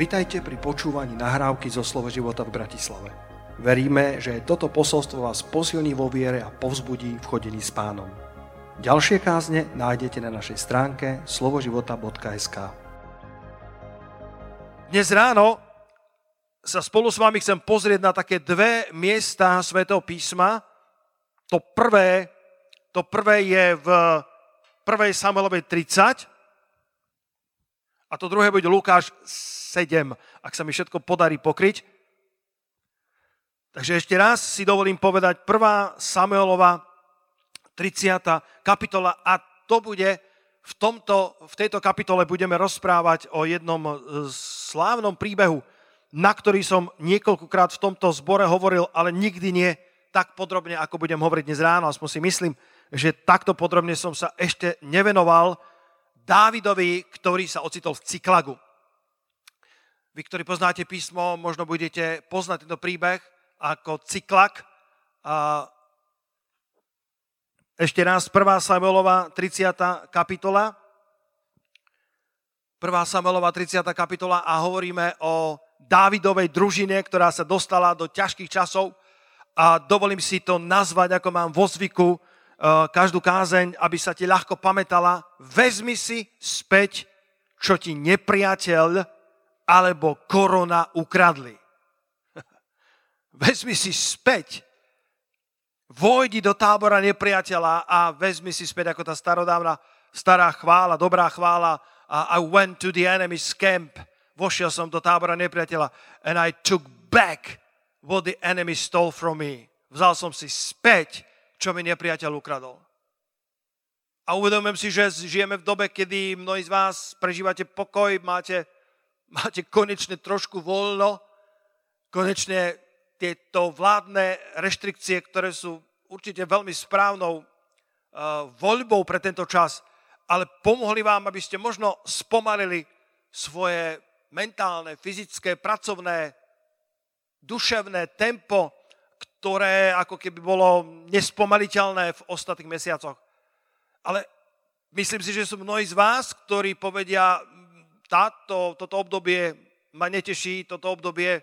Vitajte pri počúvaní nahrávky zo Slovo života v Bratislave. Veríme, že toto posolstvo vás posilní vo viere a povzbudí v chodení s pánom. Ďalšie kázne nájdete na našej stránke slovoživota.sk Dnes ráno sa spolu s vami chcem pozrieť na také dve miesta Svetého písma. To prvé, to prvé je v 1. Samuelovej 30 a to druhé bude Lukáš 7, ak sa mi všetko podarí pokryť. Takže ešte raz si dovolím povedať 1. Samuelova 30. kapitola a to bude v, tomto, v tejto kapitole budeme rozprávať o jednom e, slávnom príbehu, na ktorý som niekoľkokrát v tomto zbore hovoril, ale nikdy nie tak podrobne, ako budem hovoriť dnes ráno. Aspoň si myslím, že takto podrobne som sa ešte nevenoval Dávidovi, ktorý sa ocitol v Cyklagu. Vy, ktorí poznáte písmo, možno budete poznať tento príbeh ako Cyklak. Ešte raz, 1. Samuelova 30. kapitola. 1. Samuelova 30. kapitola a hovoríme o Dávidovej družine, ktorá sa dostala do ťažkých časov a dovolím si to nazvať, ako mám vo zvyku, Eh, každú kázeň, aby sa ti ľahko pamätala, vezmi si späť, čo ti nepriateľ alebo korona ukradli. vezmi si späť, vojdi do tábora nepriateľa a vezmi si späť ako tá starodávna stará chvála, dobrá chvála. I went to the enemy's camp. Vošiel som do tábora nepriateľa and I took back what the enemy stole from me. Vzal som si späť čo mi nepriateľ ukradol. A uvedomujem si, že žijeme v dobe, kedy mnohí z vás prežívate pokoj, máte, máte konečne trošku voľno, konečne tieto vládne reštrikcie, ktoré sú určite veľmi správnou uh, voľbou pre tento čas, ale pomohli vám, aby ste možno spomalili svoje mentálne, fyzické, pracovné, duševné tempo, ktoré ako keby bolo nespomaliteľné v ostatných mesiacoch. Ale myslím si, že sú mnohí z vás, ktorí povedia, táto, toto obdobie ma neteší, toto obdobie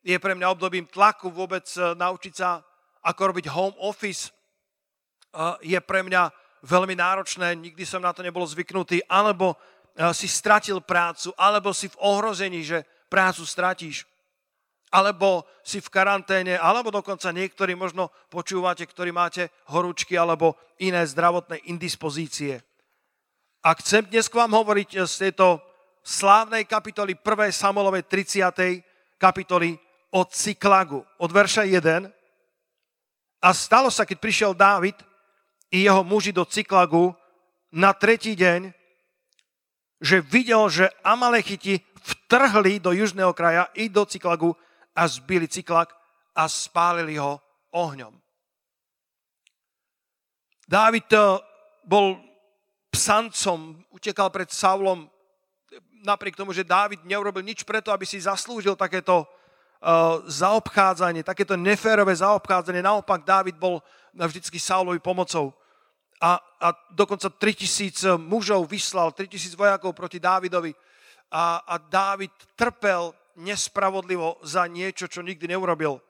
je pre mňa obdobím tlaku vôbec e, naučiť sa, ako robiť home office. E, je pre mňa veľmi náročné, nikdy som na to nebol zvyknutý, alebo e, si stratil prácu, alebo si v ohrození, že prácu stratíš alebo si v karanténe, alebo dokonca niektorí možno počúvate, ktorí máte horúčky alebo iné zdravotné indispozície. A chcem dnes k vám hovoriť z tejto slávnej kapitoly 1. Samuelovej 30. kapitoly od Cyklagu, od verša 1. A stalo sa, keď prišiel Dávid i jeho muži do Cyklagu na tretí deň, že videl, že Amalechiti vtrhli do južného kraja i do Cyklagu a zbili cyklak a spálili ho ohňom. Dávid eh, bol psancom, utekal pred Saulom, napriek tomu, že Dávid neurobil nič preto, aby si zaslúžil takéto uh, zaobchádzanie, takéto neférové zaobchádzanie. Naopak, Dávid bol vždycky Saulovi pomocou. A, a dokonca 3000 mužov vyslal, 3000 vojakov proti Dávidovi. A, a Dávid trpel nespravodlivo za niečo, čo nikdy neurobil.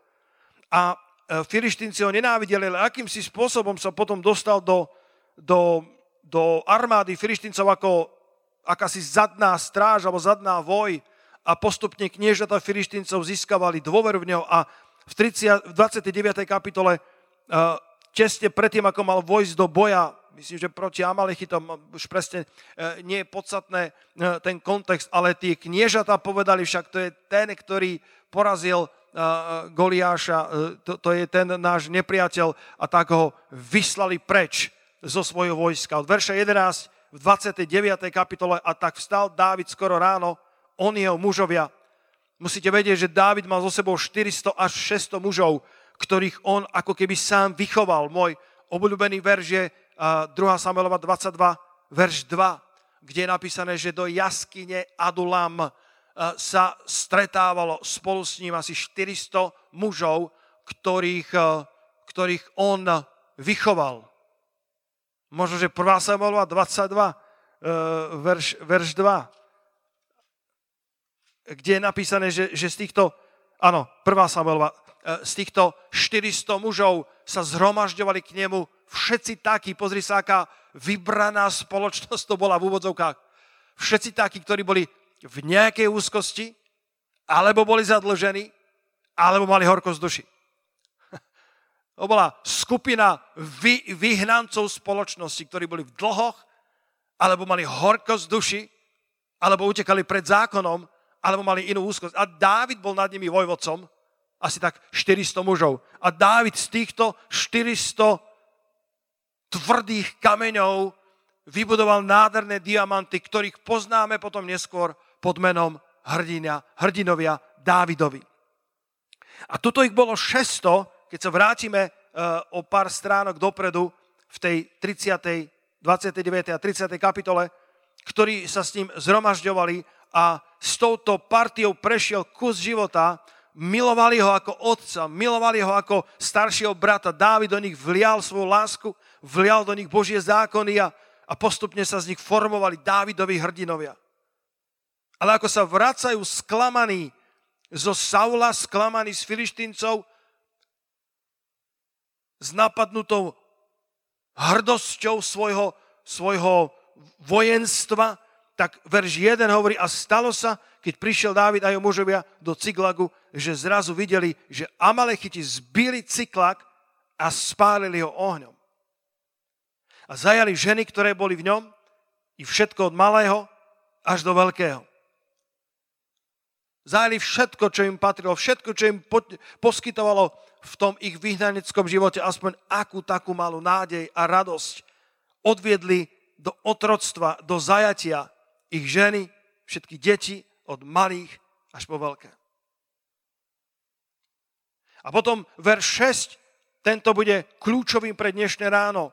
A e, filištínci ho nenávideli, ale akýmsi spôsobom sa potom dostal do, do, do armády filištíncov ako akási zadná stráž alebo zadná voj a postupne kniežata filištíncov získavali dôveru v neho a v, 30, v 29. kapitole uh, tesne predtým, ako mal vojsť do boja myslím, že proti Amalechitom už presne e, nie je podstatné e, ten kontext, ale tie kniežatá povedali však, to je ten, ktorý porazil Goliáša, to, to je ten náš nepriateľ a tak ho vyslali preč zo svojho vojska. Od verša 11 v 29. kapitole a tak vstal Dávid skoro ráno, on jeho mužovia. Musíte vedieť, že Dávid mal so sebou 400 až 600 mužov, ktorých on ako keby sám vychoval. Môj obľúbený verš je 2. Samuelova 22, verš 2, kde je napísané, že do jaskyne Adulam sa stretávalo spolu s ním asi 400 mužov, ktorých, ktorých on vychoval. Možno, že 1. Samuelova 22, e, verš, verš 2. kde je napísané, že, že z týchto, áno, prvá Samuelova, e, z týchto 400 mužov sa zhromažďovali k nemu všetci takí, pozri sa, aká vybraná spoločnosť to bola v úvodzovkách. Všetci takí, ktorí boli v nejakej úzkosti, alebo boli zadlžení, alebo mali horkosť duši. To bola skupina vy, vyhnancov spoločnosti, ktorí boli v dlhoch, alebo mali horkosť duši, alebo utekali pred zákonom, alebo mali inú úzkosť. A Dávid bol nad nimi vojvodcom, asi tak 400 mužov. A Dávid z týchto 400 tvrdých kameňov vybudoval nádherné diamanty, ktorých poznáme potom neskôr pod menom hrdina, hrdinovia Dávidovi. A tuto ich bolo 600, keď sa vrátime e, o pár stránok dopredu v tej 30. 29. a 30. kapitole, ktorí sa s ním zhromažďovali a s touto partiou prešiel kus života, milovali ho ako otca, milovali ho ako staršieho brata. Dávid do nich vlial svoju lásku, vlial do nich Božie zákony a, a postupne sa z nich formovali Dávidovi hrdinovia. Ale ako sa vracajú sklamaní zo Saula, sklamaní z Filištíncov, s napadnutou hrdosťou svojho, svojho vojenstva, tak verš 1 hovorí, a stalo sa, keď prišiel Dávid a jeho mužovia do Ciglagu, že zrazu videli, že Amalechiti zbili Ciklak a spálili ho ohňom. A zajali ženy, ktoré boli v ňom, i všetko od malého až do veľkého. Zajali všetko, čo im patrilo, všetko, čo im poskytovalo v tom ich vyhnaneckom živote aspoň akú takú malú nádej a radosť. Odviedli do otroctva, do zajatia ich ženy, všetky deti, od malých až po veľké. A potom verš 6, tento bude kľúčovým pre dnešné ráno.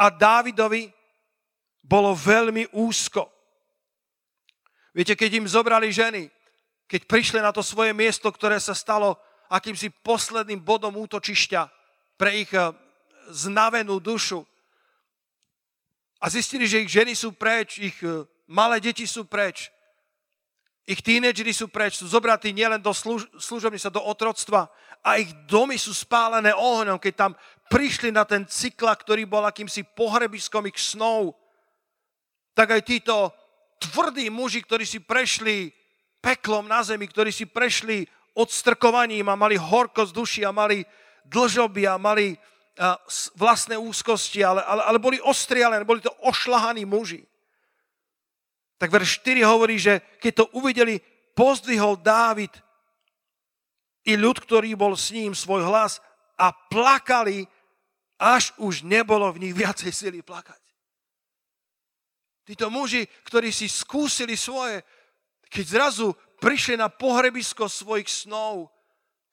A Dávidovi bolo veľmi úzko. Viete, keď im zobrali ženy, keď prišli na to svoje miesto, ktoré sa stalo akýmsi posledným bodom útočišťa pre ich eh, znavenú dušu. A zistili, že ich ženy sú preč, ich eh, malé deti sú preč, ich tínedžeri sú preč, sú zobratí nielen do služ- služobnica, do otroctva a ich domy sú spálené ohňom, keď tam prišli na ten cykla, ktorý bol akýmsi pohrebiskom ich snov. Tak aj títo tvrdí muži, ktorí si prešli peklom na zemi, ktorí si prešli odstrkovaním a mali horkosť duši a mali dlžoby a mali vlastné úzkosti, ale, ale, ale boli ostrialené, boli to ošlahaní muži. Tak verš 4 hovorí, že keď to uvideli, pozdvihol Dávid i ľud, ktorý bol s ním, svoj hlas a plakali, až už nebolo v nich viacej sily plakať. Títo muži, ktorí si skúsili svoje, keď zrazu prišli na pohrebisko svojich snov,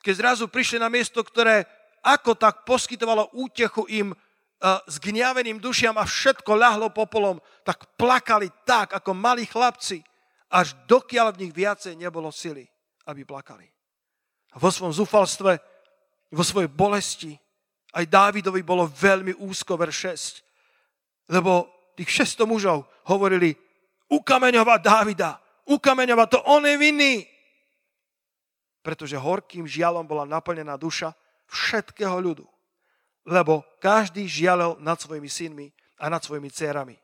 keď zrazu prišli na miesto, ktoré ako tak poskytovalo útechu im s e, gňaveným dušiam a všetko ľahlo popolom, tak plakali tak, ako malí chlapci, až dokiaľ v nich viacej nebolo sily, aby plakali. A vo svojom zúfalstve, vo svojej bolesti, aj Dávidovi bolo veľmi úzko ver 6, lebo tých 600 mužov hovorili, ukameňovať Dávida, ukameňovať, to on je vinný. Pretože horkým žialom bola naplnená duša všetkého ľudu. Lebo každý žialel nad svojimi synmi a nad svojimi dcerami.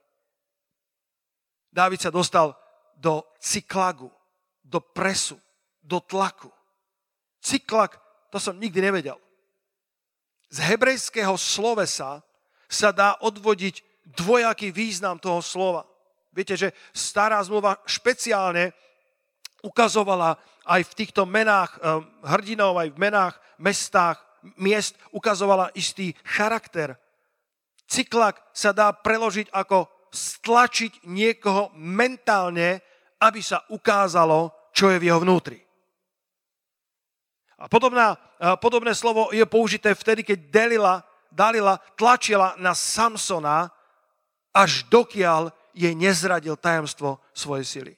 Dávid sa dostal do cyklagu, do presu, do tlaku. Cyklak, to som nikdy nevedel. Z hebrejského slovesa sa dá odvodiť dvojaký význam toho slova. Viete, že stará zmluva špeciálne ukazovala aj v týchto menách eh, hrdinov, aj v menách, mestách, miest, ukazovala istý charakter. Cyklak sa dá preložiť ako stlačiť niekoho mentálne, aby sa ukázalo, čo je v jeho vnútri. A podobná, eh, podobné slovo je použité vtedy, keď Delila, Dalila tlačila na Samsona, až dokiaľ jej nezradil tajomstvo svojej sily.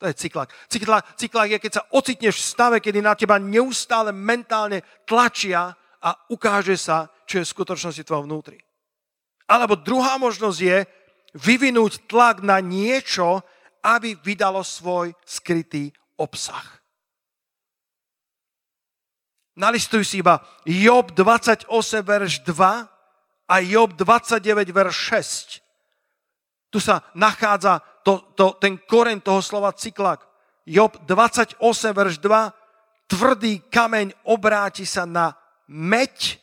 To je cyklák. cyklák. Cyklák je, keď sa ocitneš v stave, kedy na teba neustále mentálne tlačia a ukáže sa, čo je v skutočnosti tvojom vnútri. Alebo druhá možnosť je vyvinúť tlak na niečo, aby vydalo svoj skrytý obsah. Nalistuj si iba Job 28, verš 2 a Job 29, verš 6. Tu sa nachádza to, to, ten koren toho slova cyklak. Job 28, verš 2. Tvrdý kameň obráti sa na meď.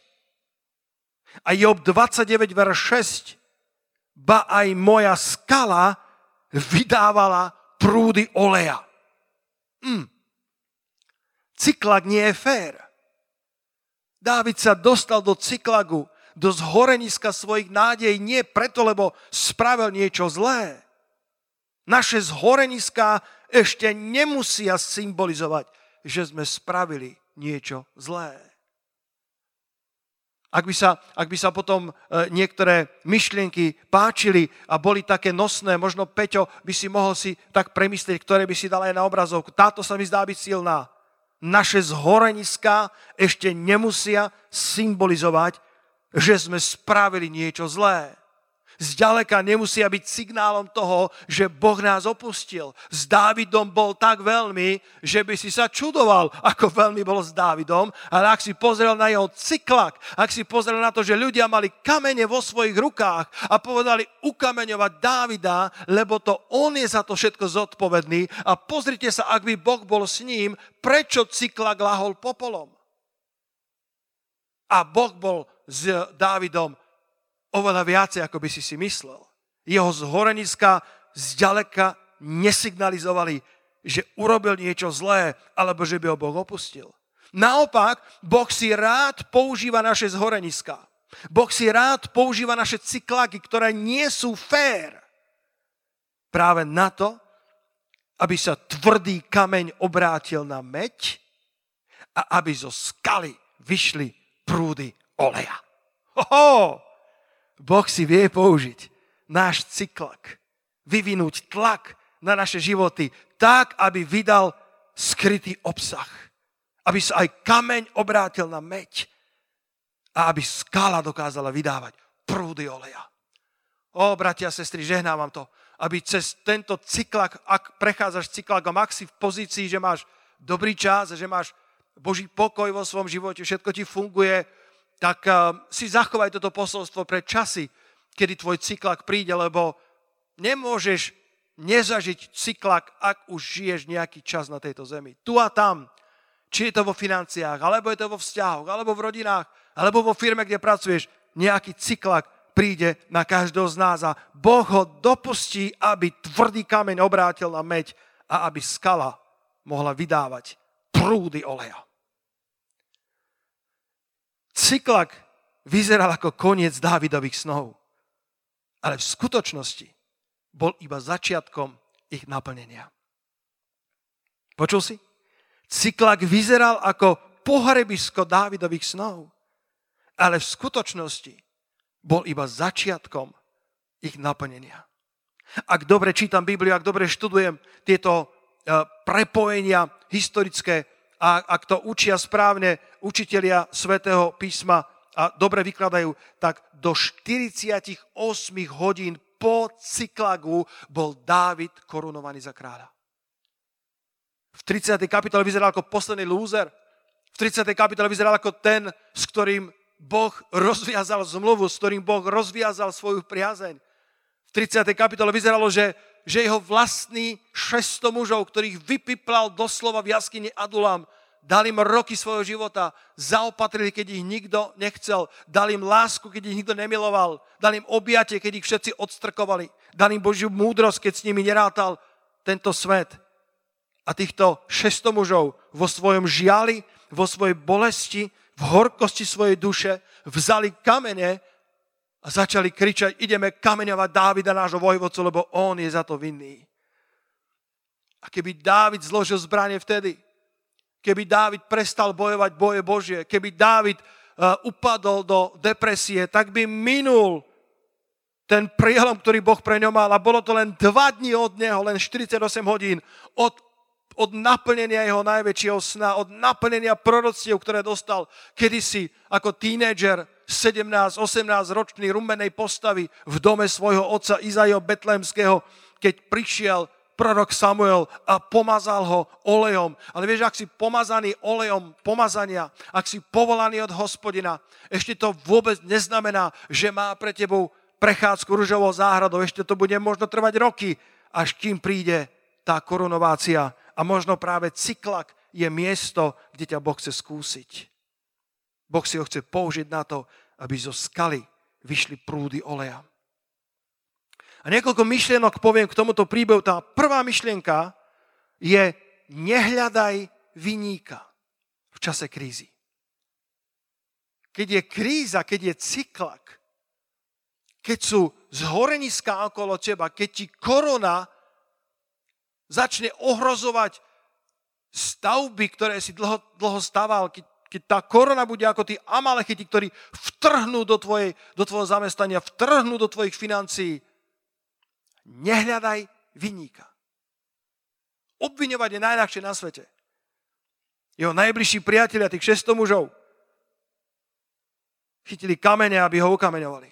A Job 29, verš 6. Ba aj moja skala vydávala prúdy oleja. Mm. Cyklak nie je fér. Dávid sa dostal do cyklagu, do zhoreniska svojich nádej nie preto, lebo spravil niečo zlé. Naše zhoreniska ešte nemusia symbolizovať, že sme spravili niečo zlé. Ak by, sa, ak by sa potom e, niektoré myšlienky páčili a boli také nosné, možno Peťo by si mohol si tak premyslieť, ktoré by si dal aj na obrazovku. Táto sa mi zdá byť silná. Naše zhoreniska ešte nemusia symbolizovať, že sme spravili niečo zlé zďaleka nemusia byť signálom toho, že Boh nás opustil. S Dávidom bol tak veľmi, že by si sa čudoval, ako veľmi bol s Dávidom, ale ak si pozrel na jeho cyklak, ak si pozrel na to, že ľudia mali kamene vo svojich rukách a povedali ukameňovať Dávida, lebo to on je za to všetko zodpovedný a pozrite sa, ak by Boh bol s ním, prečo cyklak lahol popolom? A Boh bol s Dávidom oveľa viacej, ako by si si myslel. Jeho zhoreniska zďaleka nesignalizovali, že urobil niečo zlé, alebo že by ho Boh opustil. Naopak, Boh si rád používa naše zhoreniska. Boh si rád používa naše cyklaky, ktoré nie sú fér. Práve na to, aby sa tvrdý kameň obrátil na meď a aby zo skaly vyšli prúdy oleja. Hoho! Boh si vie použiť náš cyklak, vyvinúť tlak na naše životy tak, aby vydal skrytý obsah. Aby sa aj kameň obrátil na meď a aby skala dokázala vydávať prúdy oleja. O, bratia a sestry, žehnávam to, aby cez tento cyklak, ak prechádzaš cyklakom, ak si v pozícii, že máš dobrý čas, že máš Boží pokoj vo svojom živote, všetko ti funguje, tak uh, si zachovaj toto posolstvo pre časy, kedy tvoj cyklak príde, lebo nemôžeš nezažiť cyklak, ak už žiješ nejaký čas na tejto zemi. Tu a tam, či je to vo financiách, alebo je to vo vzťahoch, alebo v rodinách, alebo vo firme, kde pracuješ, nejaký cyklak príde na každého z nás a Boh ho dopustí, aby tvrdý kameň obrátil na meď a aby skala mohla vydávať prúdy oleja. Cyklak vyzeral ako koniec Dávidových snov. Ale v skutočnosti bol iba začiatkom ich naplnenia. Počul si? Cyklak vyzeral ako pohrebisko Dávidových snov. Ale v skutočnosti bol iba začiatkom ich naplnenia. Ak dobre čítam Bibliu, ak dobre študujem tieto eh, prepojenia historické, a ak to učia správne učitelia svätého písma a dobre vykladajú, tak do 48 hodín po cyklagu bol Dávid korunovaný za kráľa. V 30. kapitole vyzeral ako posledný lúzer. V 30. kapitole vyzeral ako ten, s ktorým Boh rozviazal zmluvu, s ktorým Boh rozviazal svoju priazeň. V 30. kapitole vyzeralo, že že jeho vlastní 600 mužov, ktorých vypiplal doslova v jaskyni Adulam, dali im roky svojho života, zaopatrili, keď ich nikto nechcel, dali im lásku, keď ich nikto nemiloval, dali im objatie, keď ich všetci odstrkovali, dali im Božiu múdrosť, keď s nimi nerátal tento svet. A týchto 600 mužov vo svojom žiali, vo svojej bolesti, v horkosti svojej duše vzali kamene a začali kričať, ideme kameňovať Dávida, nášho vojvodcu, lebo on je za to vinný. A keby Dávid zložil zbranie vtedy, keby Dávid prestal bojovať boje Božie, keby Dávid uh, upadol do depresie, tak by minul ten prielom, ktorý Boh pre ňo mal. A bolo to len dva dní od neho, len 48 hodín od, od naplnenia jeho najväčšieho sna, od naplnenia proroctiev, ktoré dostal kedysi ako tínedžer 17-18 ročný rumenej postavy v dome svojho otca Izajo Betlemského, keď prišiel prorok Samuel a pomazal ho olejom. Ale vieš, ak si pomazaný olejom pomazania, ak si povolaný od hospodina, ešte to vôbec neznamená, že má pre tebou prechádzku ružovou záhradou. Ešte to bude možno trvať roky, až kým príde tá korunovácia. A možno práve cyklak je miesto, kde ťa Boh chce skúsiť. Boh si ho chce použiť na to, aby zo skaly vyšli prúdy oleja. A niekoľko myšlienok poviem k tomuto príbehu. Tá prvá myšlienka je nehľadaj vyníka v čase krízy. Keď je kríza, keď je cyklak, keď sú zhoreniská okolo teba, keď ti korona začne ohrozovať stavby, ktoré si dlho, dlho staval, keď, keď tá korona bude ako tí amalechiti, ktorí vtrhnú do, tvojej, do tvojho zamestnania, vtrhnú do tvojich financií, Nehľadaj vyníka. Obviňovať je najľahšie na svete. Jeho najbližší priatelia, tých 600 mužov, chytili kamene, aby ho ukameňovali.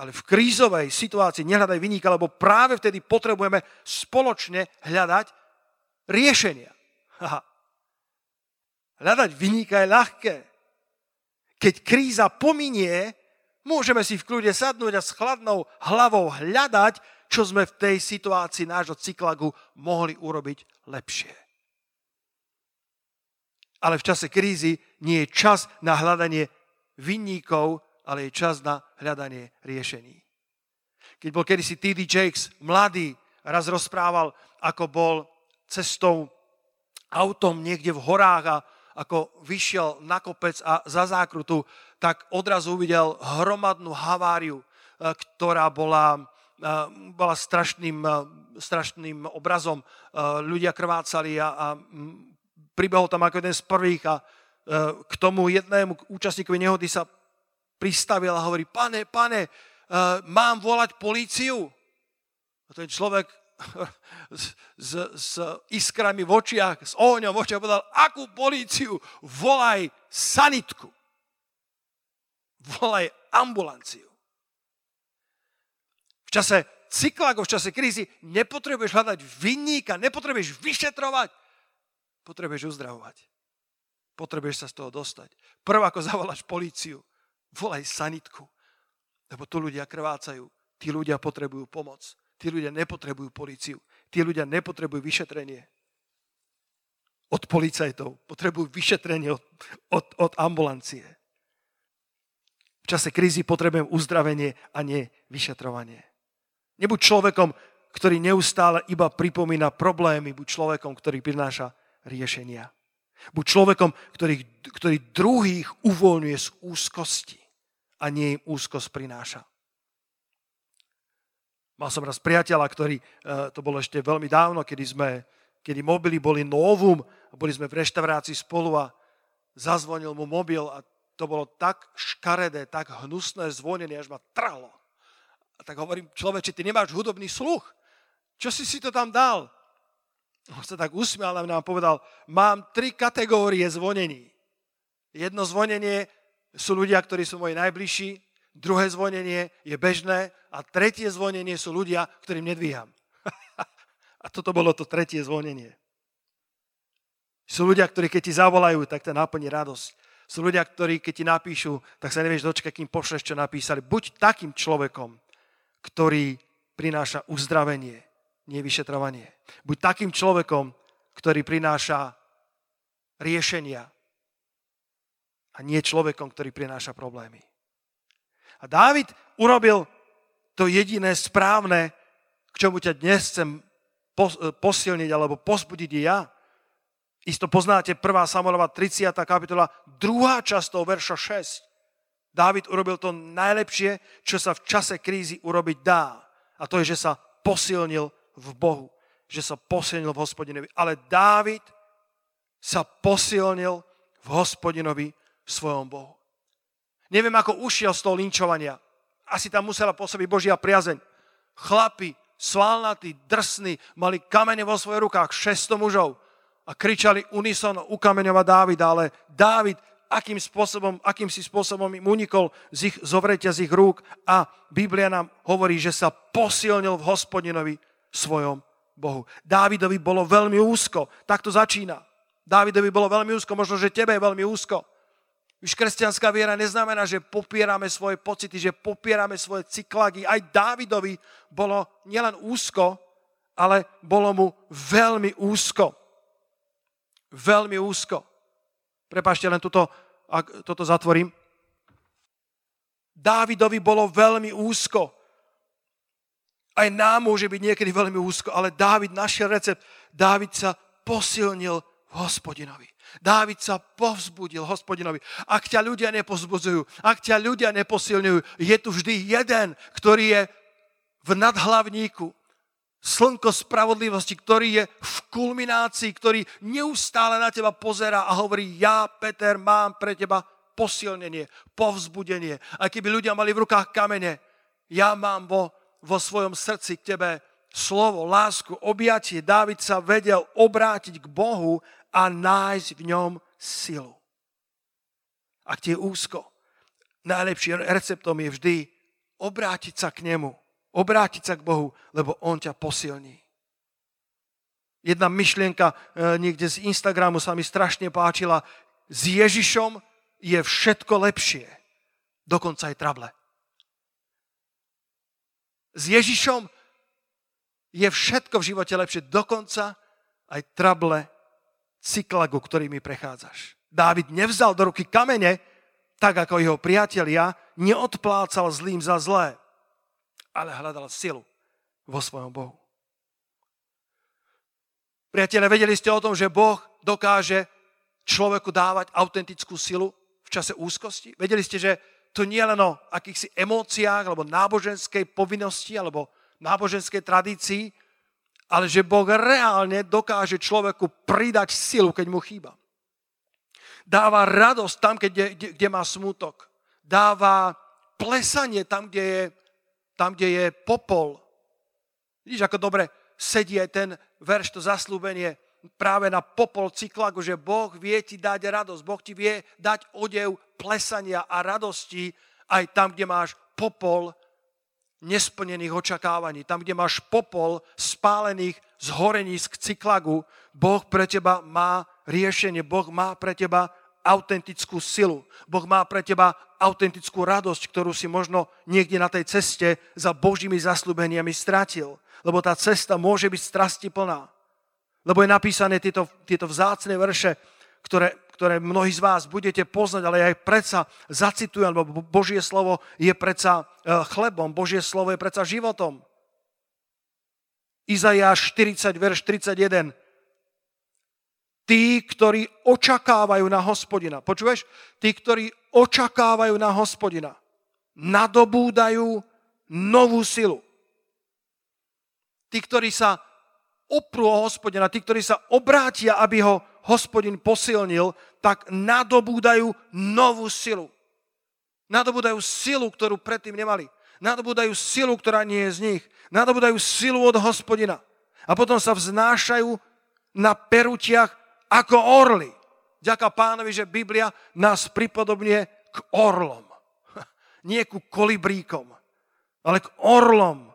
Ale v krízovej situácii nehľadaj vyníka, lebo práve vtedy potrebujeme spoločne hľadať riešenia. Haha. Hľadať vyníka je ľahké. Keď kríza pominie, Môžeme si v kľude sadnúť a s chladnou hlavou hľadať, čo sme v tej situácii nášho cyklagu mohli urobiť lepšie. Ale v čase krízy nie je čas na hľadanie vinníkov, ale je čas na hľadanie riešení. Keď bol kedysi T.D. Jakes mladý, raz rozprával, ako bol cestou autom niekde v horách a ako vyšiel na kopec a za zákrutu, tak odrazu uvidel hromadnú haváriu, e, ktorá bola, e, bola strašným, e, strašným obrazom. Ľudia krvácali a, a pribehol tam ako jeden z prvých a k tomu jednému účastníkovi nehody sa pristavil a hovorí, pane, pane, mám volať políciu? A ten človek s, s, s iskrami v očiach, s ohňom v očiach povedal, akú políciu? Volaj sanitku. Volaj ambulanciu. V čase cyklákov, v čase krízy nepotrebuješ hľadať vinníka, nepotrebuješ vyšetrovať, potrebuješ uzdravovať. Potrebuješ sa z toho dostať. Prv ako zavoláš políciu, volaj sanitku, lebo tu ľudia krvácajú, tí ľudia potrebujú pomoc. Tí ľudia nepotrebujú policiu. Tí ľudia nepotrebujú vyšetrenie od policajtov. Potrebujú vyšetrenie od, od, od ambulancie. Čase krízy potrebujem uzdravenie a nie vyšetrovanie. Nebuď človekom, ktorý neustále iba pripomína problémy, buď človekom, ktorý prináša riešenia. Buď človekom, ktorý, ktorý druhých uvoľňuje z úzkosti a nie im úzkosť prináša. Mal som raz priateľa, ktorý, e, to bolo ešte veľmi dávno, kedy, sme, kedy mobily boli novum, boli sme v reštaurácii spolu a zazvonil mu mobil a to bolo tak škaredé, tak hnusné zvonenie, až ma tralo. A tak hovorím, človeče, ty nemáš hudobný sluch. Čo si si to tam dal? On sa tak usmial a nám povedal, mám tri kategórie zvonení. Jedno zvonenie sú ľudia, ktorí sú moji najbližší, druhé zvonenie je bežné a tretie zvonenie sú ľudia, ktorým nedvíham. a toto bolo to tretie zvonenie. Sú ľudia, ktorí keď ti zavolajú, tak to naplní radosť. Sú ľudia, ktorí keď ti napíšu, tak sa nevieš dočkať, kým pošleš, čo napísali. Buď takým človekom, ktorý prináša uzdravenie, nie vyšetrovanie. Buď takým človekom, ktorý prináša riešenia a nie človekom, ktorý prináša problémy. A Dávid urobil to jediné správne, k čomu ťa dnes chcem posilniť alebo posbudiť i ja. Isto poznáte 1. Samuelova 30. kapitola, druhá časť toho verša 6. Dávid urobil to najlepšie, čo sa v čase krízy urobiť dá. A to je, že sa posilnil v Bohu. Že sa posilnil v hospodinovi. Ale Dávid sa posilnil v hospodinovi svojom Bohu. Neviem, ako ušiel z toho linčovania. Asi tam musela pôsobiť Božia priazeň. Chlapi, svalnatí, drsní, mali kamene vo svojich rukách, 600 mužov a kričali unison ukameňovať Dávida, ale Dávid akým spôsobom, akým si spôsobom im unikol z ich zovretia z ich rúk a Biblia nám hovorí, že sa posilnil v hospodinovi svojom Bohu. Dávidovi bolo veľmi úzko. Tak to začína. Dávidovi bolo veľmi úzko, možno, že tebe je veľmi úzko. Už kresťanská viera neznamená, že popierame svoje pocity, že popierame svoje cyklagy. Aj Dávidovi bolo nielen úzko, ale bolo mu veľmi úzko. Veľmi úzko. Prepašte, len toto, ak toto zatvorím. Dávidovi bolo veľmi úzko. Aj nám môže byť niekedy veľmi úzko, ale Dávid našiel recept. Dávid sa posilnil hospodinovi. Dávid sa povzbudil hospodinovi. Ak ťa ľudia nepozbudzujú, ak ťa ľudia neposilňujú, je tu vždy jeden, ktorý je v nadhlavníku, slnko spravodlivosti, ktorý je v kulminácii, ktorý neustále na teba pozera a hovorí, ja, Peter, mám pre teba posilnenie, povzbudenie. A keby ľudia mali v rukách kamene, ja mám vo, vo svojom srdci k tebe slovo, lásku, objatie. Dávid sa vedel obrátiť k Bohu a nájsť v ňom silu. Ak ti je úzko, najlepším receptom je vždy obrátiť sa k nemu Obrátiť sa k Bohu, lebo On ťa posilní. Jedna myšlienka e, niekde z Instagramu sa mi strašne páčila. S Ježišom je všetko lepšie. Dokonca aj trable. S Ježišom je všetko v živote lepšie. Dokonca aj trable cyklagu, ktorými prechádzaš. Dávid nevzal do ruky kamene, tak ako jeho priatelia, neodplácal zlým za zlé ale hľadal silu vo svojom Bohu. Priatelia, vedeli ste o tom, že Boh dokáže človeku dávať autentickú silu v čase úzkosti? Vedeli ste, že to nie len o akýchsi emóciách, alebo náboženskej povinnosti, alebo náboženskej tradícii, ale že Boh reálne dokáže človeku pridať silu, keď mu chýba. Dáva radosť tam, kde, kde, kde má smútok. Dáva plesanie tam, kde je tam, kde je popol. Vidíš, ako dobre sedí aj ten verš, to zaslúbenie práve na popol cyklagu, že Boh vie ti dať radosť, Boh ti vie dať odev plesania a radosti aj tam, kde máš popol nesplnených očakávaní, tam, kde máš popol spálených zhorení z cyklagu, Boh pre teba má riešenie, Boh má pre teba autentickú silu. Boh má pre teba autentickú radosť, ktorú si možno niekde na tej ceste za Božími zaslúbeniami stratil. Lebo tá cesta môže byť strasti plná. Lebo je napísané tieto, tieto vzácne verše, ktoré, ktoré mnohí z vás budete poznať, ale aj predsa zacitujem, lebo Božie slovo je predsa e, chlebom, Božie slovo je predsa životom. Izajáš 40, verš 31 tí, ktorí očakávajú na hospodina. Počuješ? Tí, ktorí očakávajú na hospodina, nadobúdajú novú silu. Tí, ktorí sa oprú o hospodina, tí, ktorí sa obrátia, aby ho hospodin posilnil, tak nadobúdajú novú silu. Nadobúdajú silu, ktorú predtým nemali. Nadobúdajú silu, ktorá nie je z nich. Nadobúdajú silu od hospodina. A potom sa vznášajú na perutiach ako orly. Ďaká pánovi, že Biblia nás pripodobne k orlom. Nie ku kolibríkom, ale k orlom,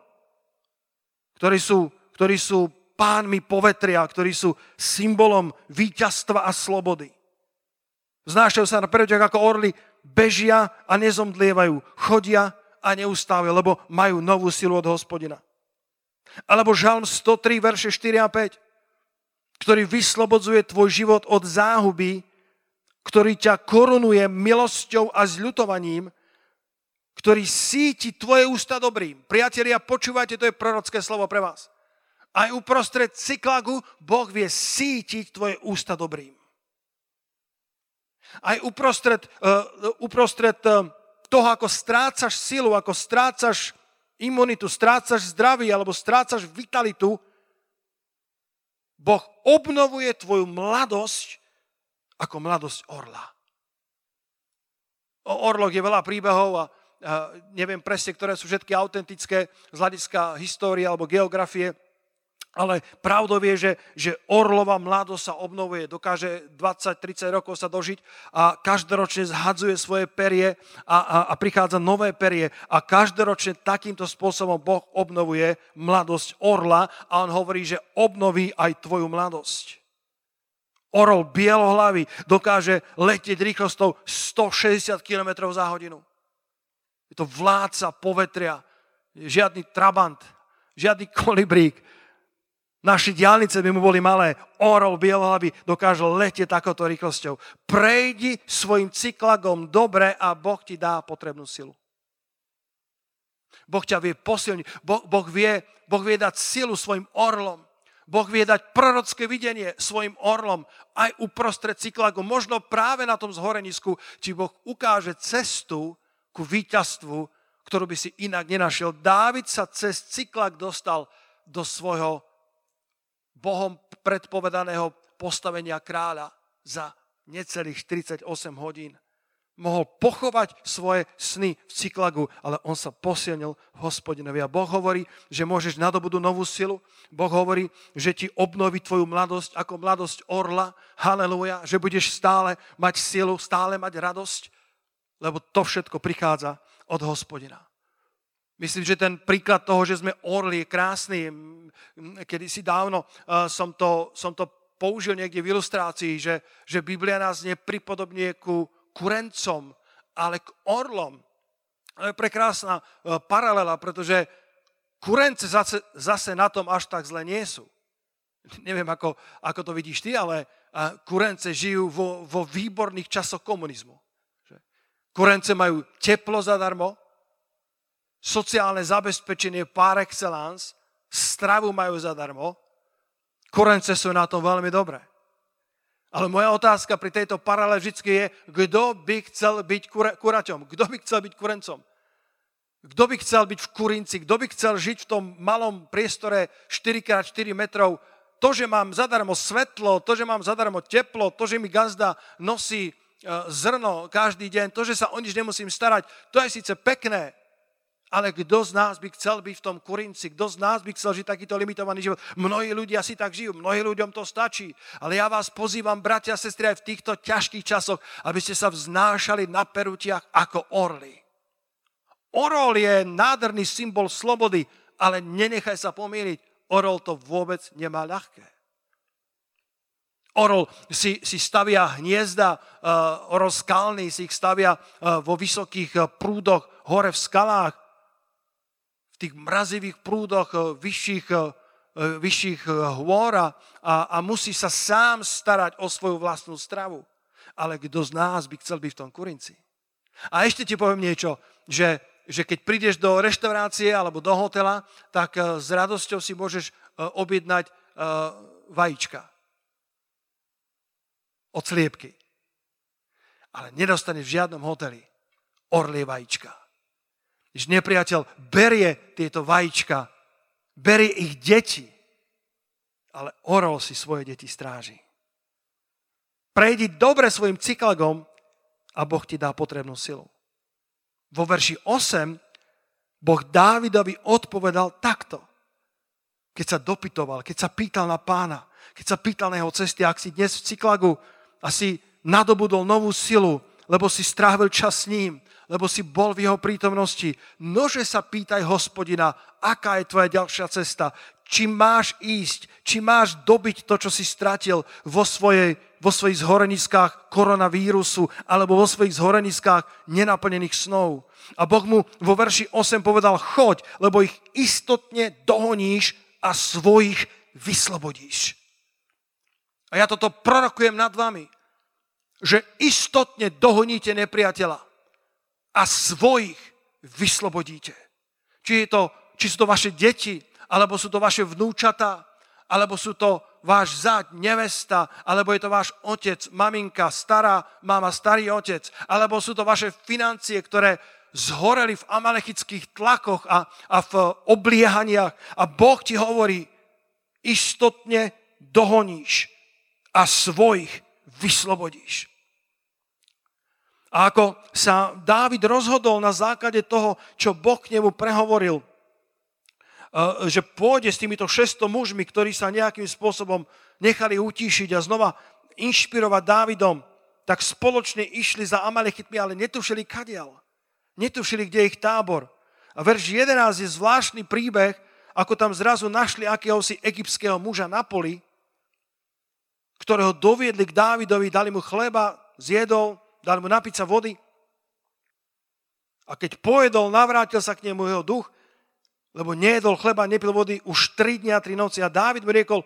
ktorí sú, ktorí sú pánmi povetria, ktorí sú symbolom víťazstva a slobody. Znášajú sa na perutiach ako orly, bežia a nezomdlievajú, chodia a neustávajú, lebo majú novú silu od hospodina. Alebo Žalm 103, verše 4 a 5 ktorý vyslobodzuje tvoj život od záhuby, ktorý ťa korunuje milosťou a zľutovaním, ktorý síti tvoje ústa dobrým. Priatelia, počúvajte, to je prorocké slovo pre vás. Aj uprostred cyklagu Boh vie sítiť tvoje ústa dobrým. Aj uprostred, uh, uprostred uh, toho, ako strácaš silu, ako strácaš imunitu, strácaš zdravie alebo strácaš vitalitu, Boh obnovuje tvoju mladosť ako mladosť orla. O orloch je veľa príbehov a, a neviem presne, ktoré sú všetky autentické z hľadiska histórie alebo geografie, Ale pravdou je, že, že orlová mladosť sa obnovuje, dokáže 20-30 rokov sa dožiť a každoročne zhadzuje svoje perie a, a, a prichádza nové perie a každoročne takýmto spôsobom Boh obnovuje mladosť orla a on hovorí, že obnoví aj tvoju mladosť. Orol bielohlavý dokáže letieť rýchlosťou 160 km za hodinu. Je to vládca povetria, žiadny trabant, žiadny kolibrík, naše diálnice by mu boli malé. Orol bielohlavy dokáže letieť takouto rýchlosťou. Prejdi svojim cyklagom dobre a Boh ti dá potrebnú silu. Boh ťa vie posilniť. Boh, boh, vie, boh vie dať silu svojim orlom. Boh vie dať prorocké videnie svojim orlom aj uprostred cyklagu. Možno práve na tom zhorenisku ti Boh ukáže cestu ku víťazstvu, ktorú by si inak nenašiel. Dávid sa cez cyklak dostal do svojho Bohom predpovedaného postavenia kráľa za necelých 48 hodín. Mohol pochovať svoje sny v Cyklagu, ale on sa posilnil v hospodinovi. A Boh hovorí, že môžeš nadobudnú novú silu. Boh hovorí, že ti obnoví tvoju mladosť ako mladosť orla. Halelúja. Že budeš stále mať silu, stále mať radosť. Lebo to všetko prichádza od hospodina. Myslím, že ten príklad toho, že sme orli, je krásny. Kedy si dávno uh, som, to, som to použil niekde v ilustrácii, že, že Biblia nás nepripodobňuje ku kurencom, ale k orlom. To je prekrásna uh, paralela, pretože kurence zase, zase na tom až tak zle nie sú. Neviem, ako, ako to vidíš ty, ale uh, kurence žijú vo, vo výborných časoch komunizmu. Kurence majú teplo zadarmo, sociálne zabezpečenie par excellence, stravu majú zadarmo, korence sú na tom veľmi dobré. Ale moja otázka pri tejto paralele vždy je, kto by chcel byť kuraťom? Kto by chcel byť kurencom? Kto by chcel byť v Kurinci? Kto by chcel žiť v tom malom priestore 4x4 metrov? To, že mám zadarmo svetlo, to, že mám zadarmo teplo, to, že mi gazda nosí e, zrno každý deň, to, že sa o nič nemusím starať, to je síce pekné, ale kto z nás by chcel byť v tom kurinci? Kto z nás by chcel žiť takýto limitovaný život? Mnohí ľudia si tak žijú, mnohí ľuďom to stačí. Ale ja vás pozývam, bratia a sestry, aj v týchto ťažkých časoch, aby ste sa vznášali na perutiach ako orly. Orol je nádherný symbol slobody, ale nenechaj sa pomýliť. Orol to vôbec nemá ľahké. Orol si, si stavia hniezda, uh, orol skalný si ich stavia uh, vo vysokých uh, prúdoch, hore v skalách v tých mrazivých prúdoch eh, vyšších, eh, eh, vyšších hôr a, a musí sa sám starať o svoju vlastnú stravu. Ale kto z nás by chcel byť v tom kurinci? A ešte ti poviem niečo, že, že keď prídeš do reštaurácie alebo do hotela, tak s radosťou si môžeš objednať vajíčka od sliepky. Ale nedostaneš v žiadnom hoteli orlie vajíčka. Že nepriateľ berie tieto vajíčka, berie ich deti, ale orol si svoje deti stráži. Prejdi dobre svojim cyklagom a Boh ti dá potrebnú silu. Vo verši 8 Boh Dávidovi odpovedal takto. Keď sa dopytoval, keď sa pýtal na pána, keď sa pýtal na jeho cesty, ak si dnes v cyklagu a si nadobudol novú silu, lebo si strávil čas s ním, lebo si bol v jeho prítomnosti. Nože sa pýtaj hospodina, aká je tvoja ďalšia cesta. Či máš ísť, či máš dobiť to, čo si stratil vo, svojej, vo svojich zhoreniskách koronavírusu alebo vo svojich zhoreniskách nenaplnených snov. A Boh mu vo verši 8 povedal, choď, lebo ich istotne dohoníš a svojich vyslobodíš. A ja toto prorokujem nad vami, že istotne dohoníte nepriateľa a svojich vyslobodíte. Či, je to, či sú to vaše deti, alebo sú to vaše vnúčata, alebo sú to váš zať, nevesta, alebo je to váš otec, maminka, stará mama, starý otec, alebo sú to vaše financie, ktoré zhoreli v amalechických tlakoch a, a v obliehaniach. A Boh ti hovorí, istotne dohoníš a svojich vyslobodíš. A ako sa Dávid rozhodol na základe toho, čo Boh k nemu prehovoril, že pôjde s týmito 600 mužmi, ktorí sa nejakým spôsobom nechali utíšiť a znova inšpirovať Dávidom, tak spoločne išli za Amalekitmi, ale netušili kadial. Netušili, kde je ich tábor. A verš 11 je zvláštny príbeh, ako tam zrazu našli akéhosi egyptského muža na poli, ktorého doviedli k Dávidovi, dali mu chleba, zjedol, mu napiť sa vody. A keď pojedol, navrátil sa k nemu jeho duch, lebo nejedol chleba, nepil vody už 3 dňa, 3 noci. A Dávid mu riekol,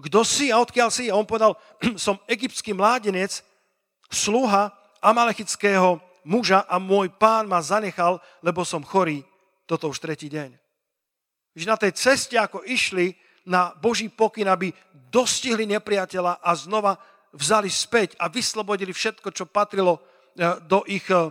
kto si a odkiaľ si? A on povedal, som egyptský mládenec, sluha amalechického muža a môj pán ma zanechal, lebo som chorý. Toto už tretí deň. Že na tej ceste, ako išli na Boží pokyn, aby dostihli nepriateľa a znova vzali späť a vyslobodili všetko, čo patrilo e, do ich e,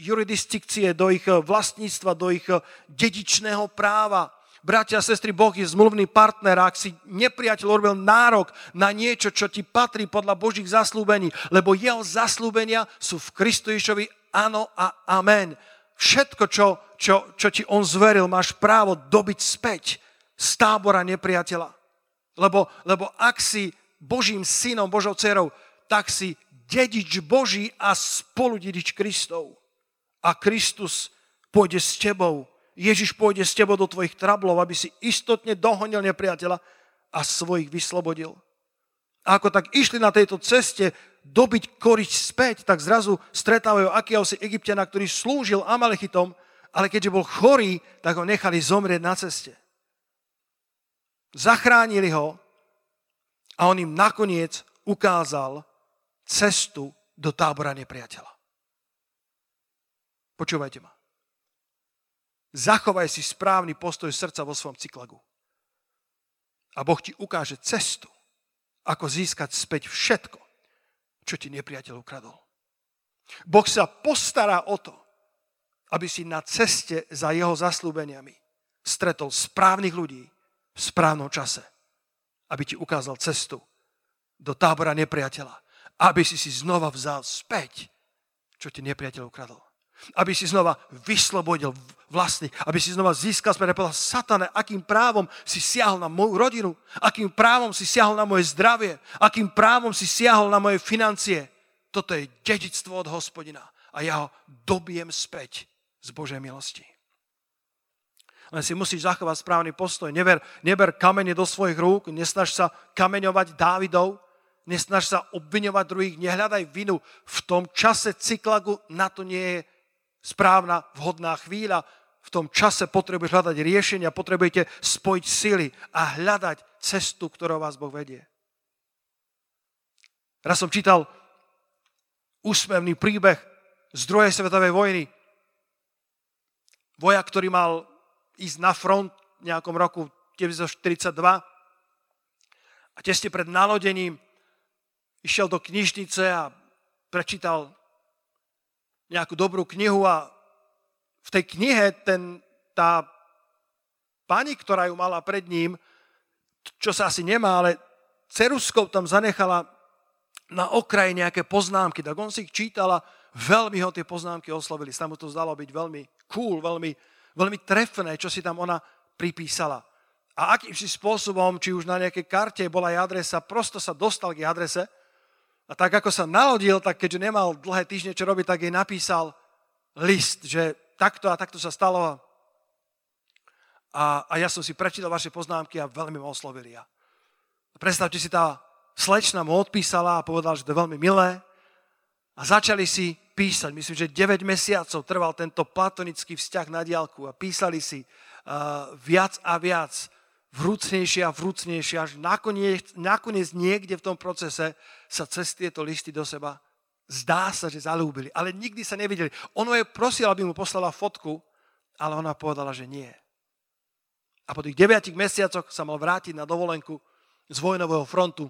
jurisdikcie, do ich vlastníctva, do ich dedičného práva. Bratia a sestry, Boh je zmluvný partner ak si nepriateľ urobil nárok na niečo, čo ti patrí podľa Božích zaslúbení, lebo jeho zaslúbenia sú v Kristu Ježovi áno a amen. Všetko, čo, čo, čo ti on zveril, máš právo dobiť späť z tábora nepriateľa. Lebo, lebo ak si Božím synom, Božou dcerou, tak si dedič Boží a spolu dedič Kristov a Kristus pôjde s tebou. Ježiš pôjde s tebou do tvojich trablov, aby si istotne dohonil nepriateľa a svojich vyslobodil. A ako tak išli na tejto ceste dobiť koriť späť, tak zrazu stretávajú si egyptiana, ktorý slúžil Amalechitom, ale keďže bol chorý, tak ho nechali zomrieť na ceste. Zachránili ho a on im nakoniec ukázal cestu do tábora nepriateľa. Počúvajte ma. Zachovaj si správny postoj srdca vo svojom cyklagu. A Boh ti ukáže cestu, ako získať späť všetko, čo ti nepriateľ ukradol. Boh sa postará o to, aby si na ceste za jeho zaslúbeniami stretol správnych ľudí v správnom čase. Aby ti ukázal cestu do tábora nepriateľa. Aby si si znova vzal späť, čo ti nepriateľ ukradol aby si znova vyslobodil vlastný, aby si znova získal späť a satane, akým právom si siahol na moju rodinu, akým právom si siahol na moje zdravie, akým právom si siahol na moje financie. Toto je dedictvo od hospodina a ja ho dobijem späť z Božej milosti. Len si musíš zachovať správny postoj. Neber, neber kamene do svojich rúk, nesnaž sa kameňovať Dávidov, nesnaž sa obviňovať druhých, nehľadaj vinu. V tom čase cyklagu na to nie je správna, vhodná chvíľa. V tom čase potrebuješ hľadať riešenia, potrebujete spojiť sily a hľadať cestu, ktorou vás Boh vedie. Raz som čítal úsmevný príbeh z druhej svetovej vojny. Vojak, ktorý mal ísť na front v nejakom roku 1942 a tesne pred nalodením išiel do knižnice a prečítal nejakú dobrú knihu a v tej knihe ten, tá pani, ktorá ju mala pred ním, čo sa asi nemá, ale ceruskou tam zanechala na okraji nejaké poznámky, tak on si ich čítal a veľmi ho tie poznámky oslovili. Sa mu to zdalo byť veľmi cool, veľmi, veľmi trefné, čo si tam ona pripísala. A akým si spôsobom, či už na nejakej karte bola aj adresa, prosto sa dostal k adrese a tak ako sa nalodil, tak keďže nemal dlhé týždne čo robiť, tak jej napísal list, že takto a takto sa stalo. A, a ja som si prečítal vaše poznámky a veľmi ma oslovili. A predstavte si, tá slečna mu odpísala a povedala, že to je veľmi milé. A začali si písať. Myslím, že 9 mesiacov trval tento platonický vzťah na diálku a písali si uh, viac a viac vrúcnejšie a vrúcnejšie, až nakoniec, nakoniec niekde v tom procese sa cez tieto listy do seba zdá sa, že zalúbili, ale nikdy sa nevideli. Ono je prosil, aby mu poslala fotku, ale ona povedala, že nie. A po tých deviatich mesiacoch sa mal vrátiť na dovolenku z vojnového frontu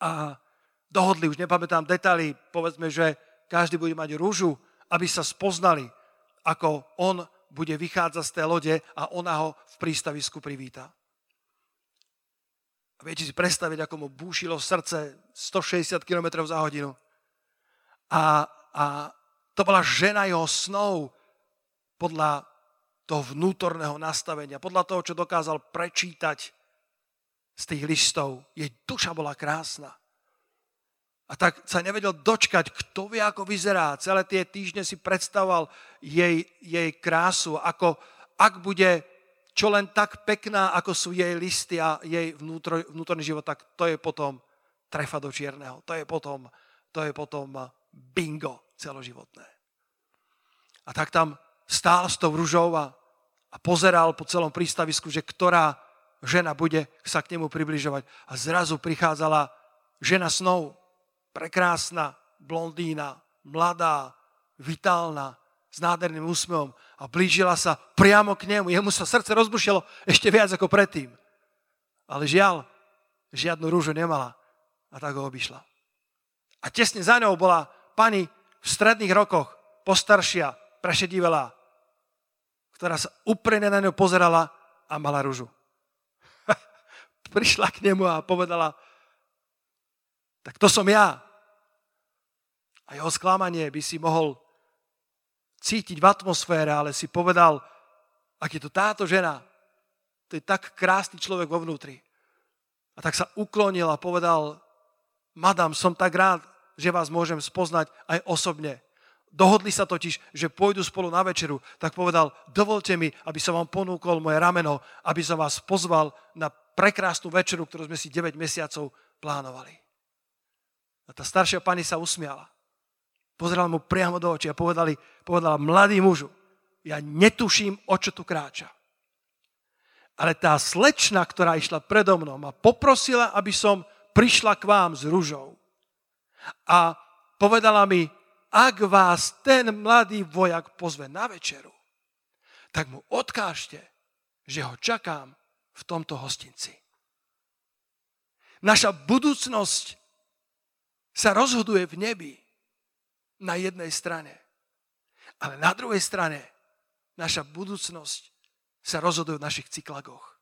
a dohodli, už nepamätám detaily, povedzme, že každý bude mať rúžu, aby sa spoznali, ako on bude vychádzať z tej lode a ona ho v prístavisku privíta. A viete si predstaviť, ako mu búšilo srdce 160 km za hodinu. A, a to bola žena jeho snov podľa toho vnútorného nastavenia, podľa toho, čo dokázal prečítať z tých listov. Jej duša bola krásna. A tak sa nevedel dočkať, kto vie, ako vyzerá. Celé tie týždne si predstavoval jej, jej krásu, ako ak bude čo len tak pekná, ako sú jej listy a jej vnútro, vnútorný život, tak to je potom trefa do čierneho. To je potom, to je potom bingo celoživotné. A tak tam stál s tou ružou a, a pozeral po celom prístavisku, že ktorá žena bude sa k nemu približovať. A zrazu prichádzala žena snov, prekrásna, blondína, mladá, vitálna, s nádherným úsmevom a blížila sa priamo k nemu. Jemu sa srdce rozbušilo ešte viac ako predtým. Ale žiaľ, žiadnu rúžu nemala a tak ho obišla. A tesne za ňou bola pani v stredných rokoch, postaršia, prešedivelá, ktorá sa úprene na ňu pozerala a mala rúžu. Prišla k nemu a povedala, tak to som ja. A jeho sklamanie by si mohol cítiť v atmosfére, ale si povedal, ak je to táto žena, to je tak krásny človek vo vnútri. A tak sa uklonil a povedal, madam, som tak rád, že vás môžem spoznať aj osobne. Dohodli sa totiž, že pôjdu spolu na večeru, tak povedal, dovolte mi, aby som vám ponúkol moje rameno, aby som vás pozval na prekrásnu večeru, ktorú sme si 9 mesiacov plánovali. A tá staršia pani sa usmiala. Pozerala mu priamo do očí a povedali, povedala, mladý mužu, ja netuším, o čo tu kráča. Ale tá slečna, ktorá išla predo mnou, ma poprosila, aby som prišla k vám s ružou. A povedala mi, ak vás ten mladý vojak pozve na večeru, tak mu odkážte, že ho čakám v tomto hostinci. Naša budúcnosť sa rozhoduje v nebi na jednej strane. Ale na druhej strane naša budúcnosť sa rozhoduje v našich cyklagoch.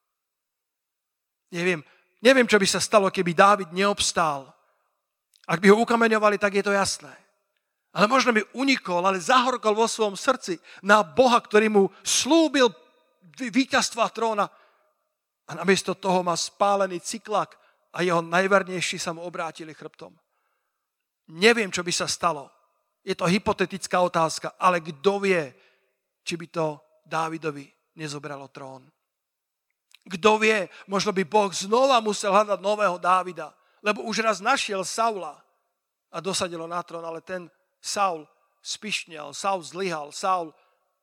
Neviem, neviem, čo by sa stalo, keby Dávid neobstál. Ak by ho ukameňovali, tak je to jasné. Ale možno by unikol, ale zahorkol vo svojom srdci na Boha, ktorý mu slúbil víťazstva tróna. A namiesto toho má spálený cyklak a jeho najvernejší sa mu obrátili chrbtom. Neviem, čo by sa stalo, je to hypotetická otázka, ale kto vie, či by to Dávidovi nezobralo trón. Kto vie, možno by Boh znova musel hľadať nového Dávida, lebo už raz našiel Saula a dosadilo na trón, ale ten Saul spišnel, Saul zlyhal, Saul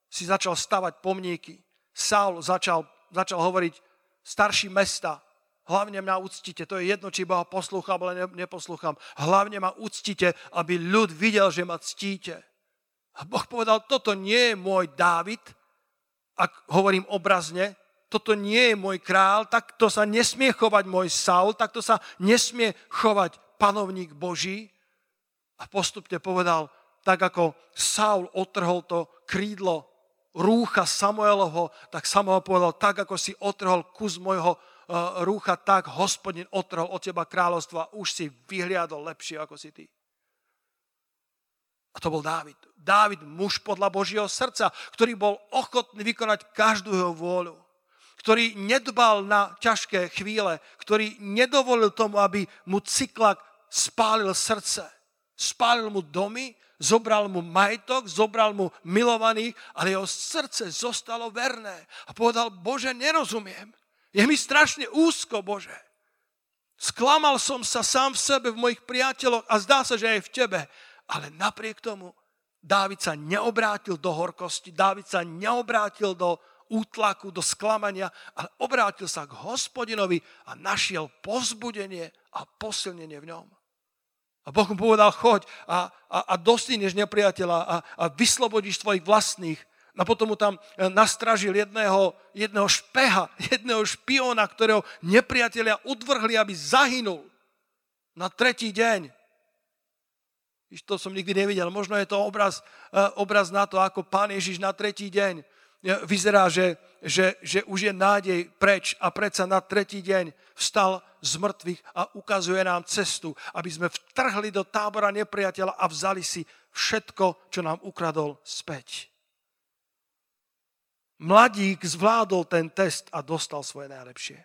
si začal stavať pomníky, Saul začal, začal hovoriť starší mesta, Hlavne ma uctite. To je jedno, či Boha poslúcham, ale neposlúcham. Hlavne ma uctite, aby ľud videl, že ma ctíte. A Boh povedal, toto nie je môj Dávid, ak hovorím obrazne, toto nie je môj král, takto sa nesmie chovať môj Saul, takto sa nesmie chovať panovník Boží. A postupne povedal, tak ako Saul otrhol to krídlo rúcha Samuelovho, tak Samuel povedal, tak ako si otrhol kus môjho Eh, rúcha, tak hospodin otrhol od teba kráľovstvo a už si vyhliadol lepšie ako si ty. A to bol Dávid. Dávid, muž podľa Božieho srdca, ktorý bol ochotný vykonať každú jeho vôľu. Ktorý nedbal na ťažké chvíle, ktorý nedovolil tomu, aby mu cyklak spálil srdce. Spálil mu domy, zobral mu majetok, zobral mu milovaných, ale jeho srdce zostalo verné. A povedal, Bože, nerozumiem. Je mi strašne úzko, Bože. Sklamal som sa sám v sebe, v mojich priateľoch a zdá sa, že aj v Tebe. Ale napriek tomu Dávid sa neobrátil do horkosti, Dávid sa neobrátil do útlaku, do sklamania, ale obrátil sa k hospodinovi a našiel pozbudenie a posilnenie v ňom. A Boh mu povedal, choď a, a, a dostíneš nepriateľa a, a vyslobodíš tvojich vlastných a potom mu tam e, nastražil jedného, jedného špeha, jedného špiona, ktorého nepriatelia udvrhli, aby zahynul na tretí deň. Iš to som nikdy nevidel. Možno je to obraz, e, obraz na to, ako pán Ježiš na tretí deň e, vyzerá, že, že, že už je nádej preč a predsa na tretí deň vstal z mŕtvych a ukazuje nám cestu, aby sme vtrhli do tábora nepriateľa a vzali si všetko, čo nám ukradol späť. Mladík zvládol ten test a dostal svoje najlepšie.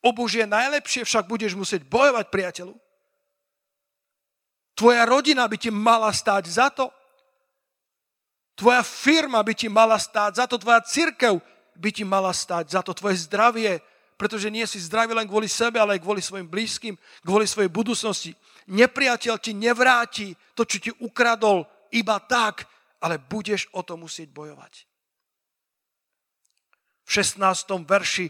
O Božie najlepšie však budeš musieť bojovať, priateľu. Tvoja rodina by ti mala stáť za to. Tvoja firma by ti mala stáť za to. Tvoja církev by ti mala stáť za to. Tvoje zdravie, pretože nie si zdravý len kvôli sebe, ale aj kvôli svojim blízkym, kvôli svojej budúcnosti. Nepriateľ ti nevráti to, čo ti ukradol iba tak, ale budeš o to musieť bojovať. V 16. verši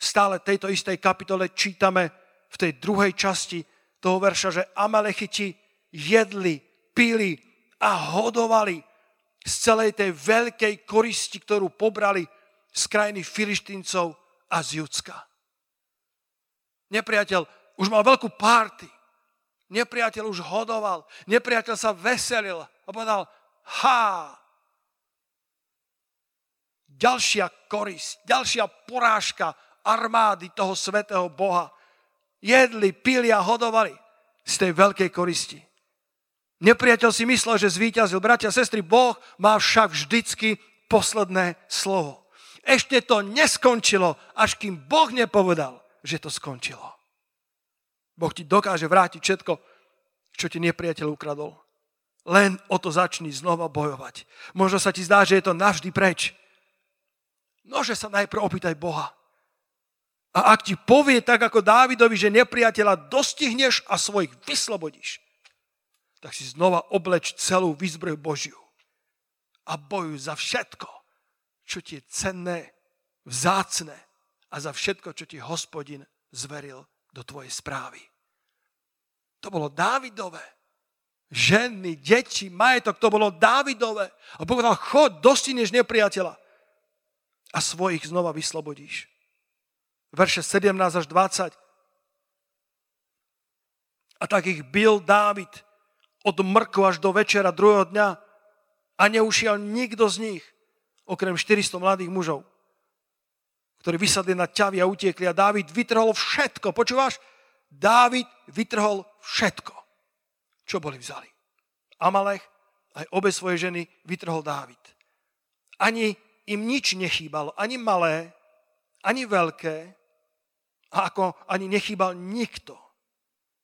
stále tejto istej kapitole čítame v tej druhej časti toho verša, že Amalechiti jedli, pili a hodovali z celej tej veľkej koristi, ktorú pobrali z krajiny Filištíncov a z Judska. Nepriateľ už mal veľkú párty. Nepriateľ už hodoval. Nepriateľ sa veselil a povedal, ha, ďalšia korisť, ďalšia porážka armády toho svetého Boha. Jedli, pili a hodovali z tej veľkej koristi. Nepriateľ si myslel, že zvíťazil. Bratia a sestry, Boh má však vždycky posledné slovo. Ešte to neskončilo, až kým Boh nepovedal, že to skončilo. Boh ti dokáže vrátiť všetko, čo ti nepriateľ ukradol. Len o to začni znova bojovať. Možno sa ti zdá, že je to navždy preč. Nože sa najprv opýtaj Boha. A ak ti povie tak ako Dávidovi, že nepriateľa dostihneš a svojich vyslobodíš, tak si znova obleč celú výzbroj Božiu a bojuj za všetko, čo ti je cenné, vzácne a za všetko, čo ti hospodin zveril do tvojej správy. To bolo Dávidové. Ženy, deti, majetok, to bolo Dávidové. A povedal, chod, dostihneš nepriateľa a svojich znova vyslobodíš verše 17 až 20. A tak ich bil Dávid od mrku až do večera druhého dňa a neušiel nikto z nich, okrem 400 mladých mužov, ktorí vysadli na ťavy a utiekli a Dávid vytrhol všetko. Počúvaš? Dávid vytrhol všetko, čo boli vzali. Amalech, aj obe svoje ženy vytrhol Dávid. Ani im nič nechýbalo, ani malé, ani veľké, a ako ani nechýbal nikto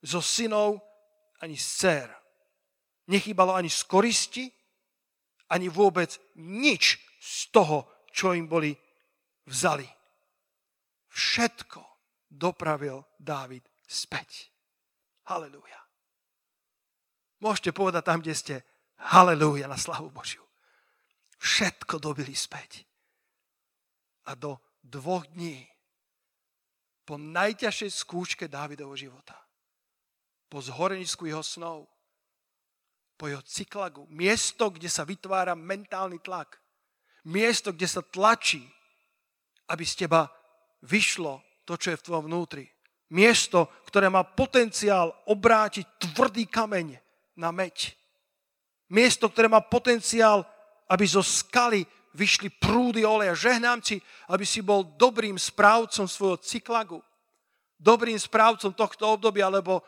zo synov ani z dcer. Nechýbalo ani z koristi, ani vôbec nič z toho, čo im boli vzali. Všetko dopravil Dávid späť. Halelúja. Môžete povedať tam, kde ste, halelúja na slavu Božiu. Všetko dobili späť. A do dvoch dní po najťažšej skúške Dávidovho života, po zhorenisku jeho snov, po jeho cyklagu, miesto, kde sa vytvára mentálny tlak, miesto, kde sa tlačí, aby z teba vyšlo to, čo je v tvojom vnútri. Miesto, ktoré má potenciál obrátiť tvrdý kameň na meď. Miesto, ktoré má potenciál, aby zo skaly vyšli prúdy oleja. Žehnám ti, aby si bol dobrým správcom svojho cyklagu. Dobrým správcom tohto obdobia, lebo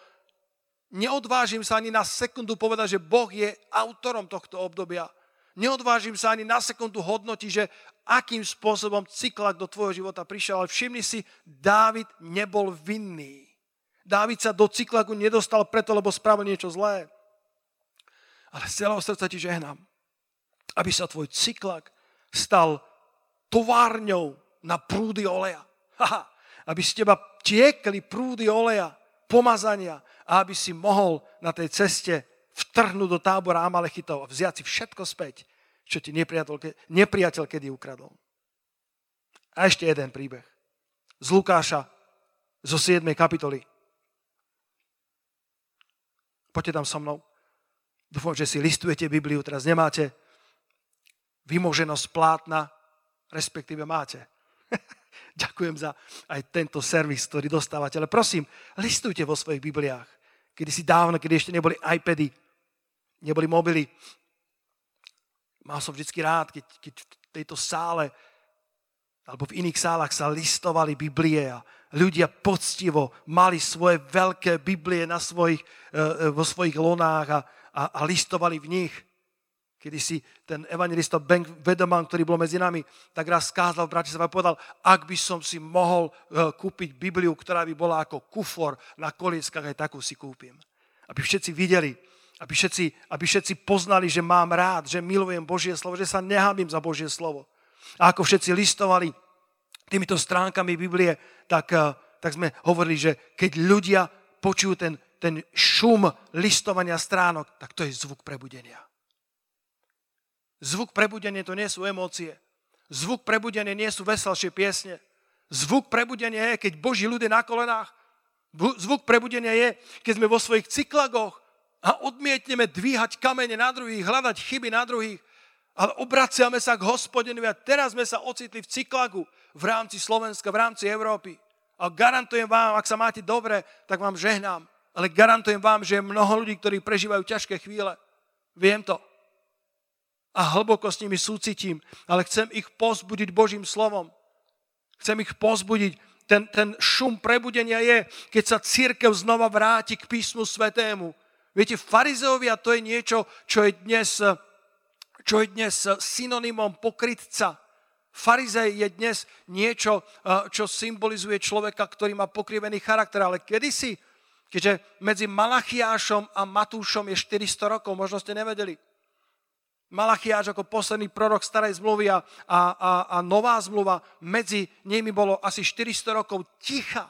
neodvážim sa ani na sekundu povedať, že Boh je autorom tohto obdobia. Neodvážim sa ani na sekundu hodnotiť, že akým spôsobom cyklak do tvojho života prišiel. Ale všimni si, Dávid nebol vinný. Dávid sa do cyklagu nedostal preto, lebo spravil niečo zlé. Ale z celého srdca ti žehnám, aby sa tvoj cyklak stal továrňou na prúdy oleja. Haha, aby z teba tiekli prúdy oleja, pomazania a aby si mohol na tej ceste vtrhnúť do tábora Amalechitov a vziať si všetko späť, čo ti nepriateľ, nepriateľ kedy ukradol. A ešte jeden príbeh. Z Lukáša, zo 7. kapitoly. Poďte tam so mnou. Dúfam, že si listujete Bibliu, teraz nemáte vymoženosť plátna, respektíve máte. Ďakujem za aj tento servis, ktorý dostávate. Ale prosím, listujte vo svojich Bibliách. Kedy si dávno, kedy ešte neboli iPady, neboli mobily. Mal som vždycky rád, keď, keď v tejto sále alebo v iných sálach sa listovali Biblie a ľudia poctivo mali svoje veľké Biblie na svojich, e, e, vo svojich lonách a, a, a listovali v nich. kedy si ten evangelista Ben Vedoman, ktorý bol medzi nami, tak raz skázal v Bratislave a povedal, ak by som si mohol uh, kúpiť Bibliu, ktorá by bola ako kufor na kolieckach, aj takú si kúpim. Aby všetci videli, aby všetci, aby všetci poznali, že mám rád, že milujem Božie slovo, že sa nehábim za Božie slovo. A ako všetci listovali týmito stránkami Biblie, tak, uh, tak sme hovorili, že keď ľudia počujú ten, ten šum listovania stránok, tak to je zvuk prebudenia. Zvuk prebudenia to nie sú emócie. Zvuk prebudenia nie sú veselšie piesne. Zvuk prebudenia je, keď Boží ľud je na kolenách. Zvuk prebudenia je, keď sme vo svojich cyklagoch a odmietneme dvíhať kamene na druhých, hľadať chyby na druhých, ale obraciame sa k hospodinovi a teraz sme sa ocitli v cyklagu v rámci Slovenska, v rámci Európy. A garantujem vám, ak sa máte dobre, tak vám žehnám. Ale garantujem vám, že je mnoho ľudí, ktorí prežívajú ťažké chvíle. Viem to a hlboko s nimi súcitím, ale chcem ich pozbudiť Božím slovom. Chcem ich pozbudiť. Ten, ten šum prebudenia je, keď sa církev znova vráti k písmu svetému. Viete, farizeovia to je niečo, čo je dnes, čo je dnes synonymom pokrytca. Farizej je dnes niečo, čo symbolizuje človeka, ktorý má pokrivený charakter, ale kedysi, keďže medzi Malachiášom a Matúšom je 400 rokov, možno ste nevedeli, Malachiáš ako posledný prorok starej zmluvy a, a, a nová zmluva, medzi nimi bolo asi 400 rokov ticha.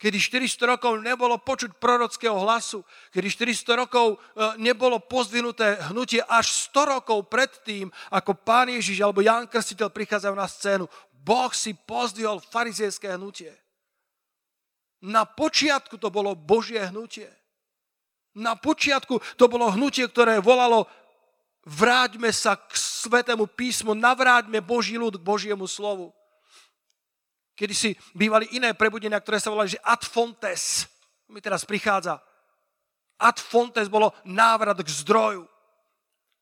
Kedy 400 rokov nebolo počuť prorockého hlasu, kedy 400 rokov e, nebolo pozdvinuté hnutie až 100 rokov pred tým, ako pán Ježiš alebo Ján Krstiteľ prichádzajú na scénu. Boh si pozdvihol farizejské hnutie. Na počiatku to bolo Božie hnutie. Na počiatku to bolo hnutie, ktoré volalo vráťme sa k Svetému písmu, navráťme Boží ľud k Božiemu slovu. Kedy si bývali iné prebudenia, ktoré sa volali, že ad fontes. Mi teraz prichádza. Ad fontes bolo návrat k zdroju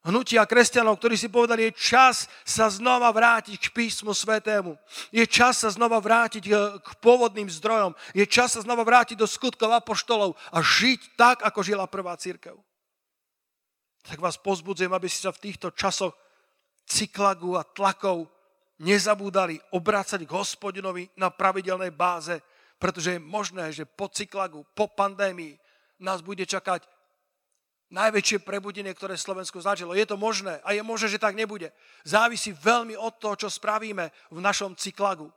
hnutia kresťanov, ktorí si povedali, je čas sa znova vrátiť k písmu svetému. Je čas sa znova vrátiť eh, k pôvodným zdrojom. Je čas sa znova vrátiť do skutkov apoštolov a žiť tak, ako žila prvá církev. Tak vás pozbudzujem, aby ste sa v týchto časoch cyklagu a tlakov nezabúdali obrácať k hospodinovi na pravidelnej báze, pretože je možné, že po cyklagu, po pandémii nás bude čakať najväčšie prebudenie, ktoré Slovensko zažilo. Je to možné a je možné, že tak nebude. Závisí veľmi od toho, čo spravíme v našom cyklagu.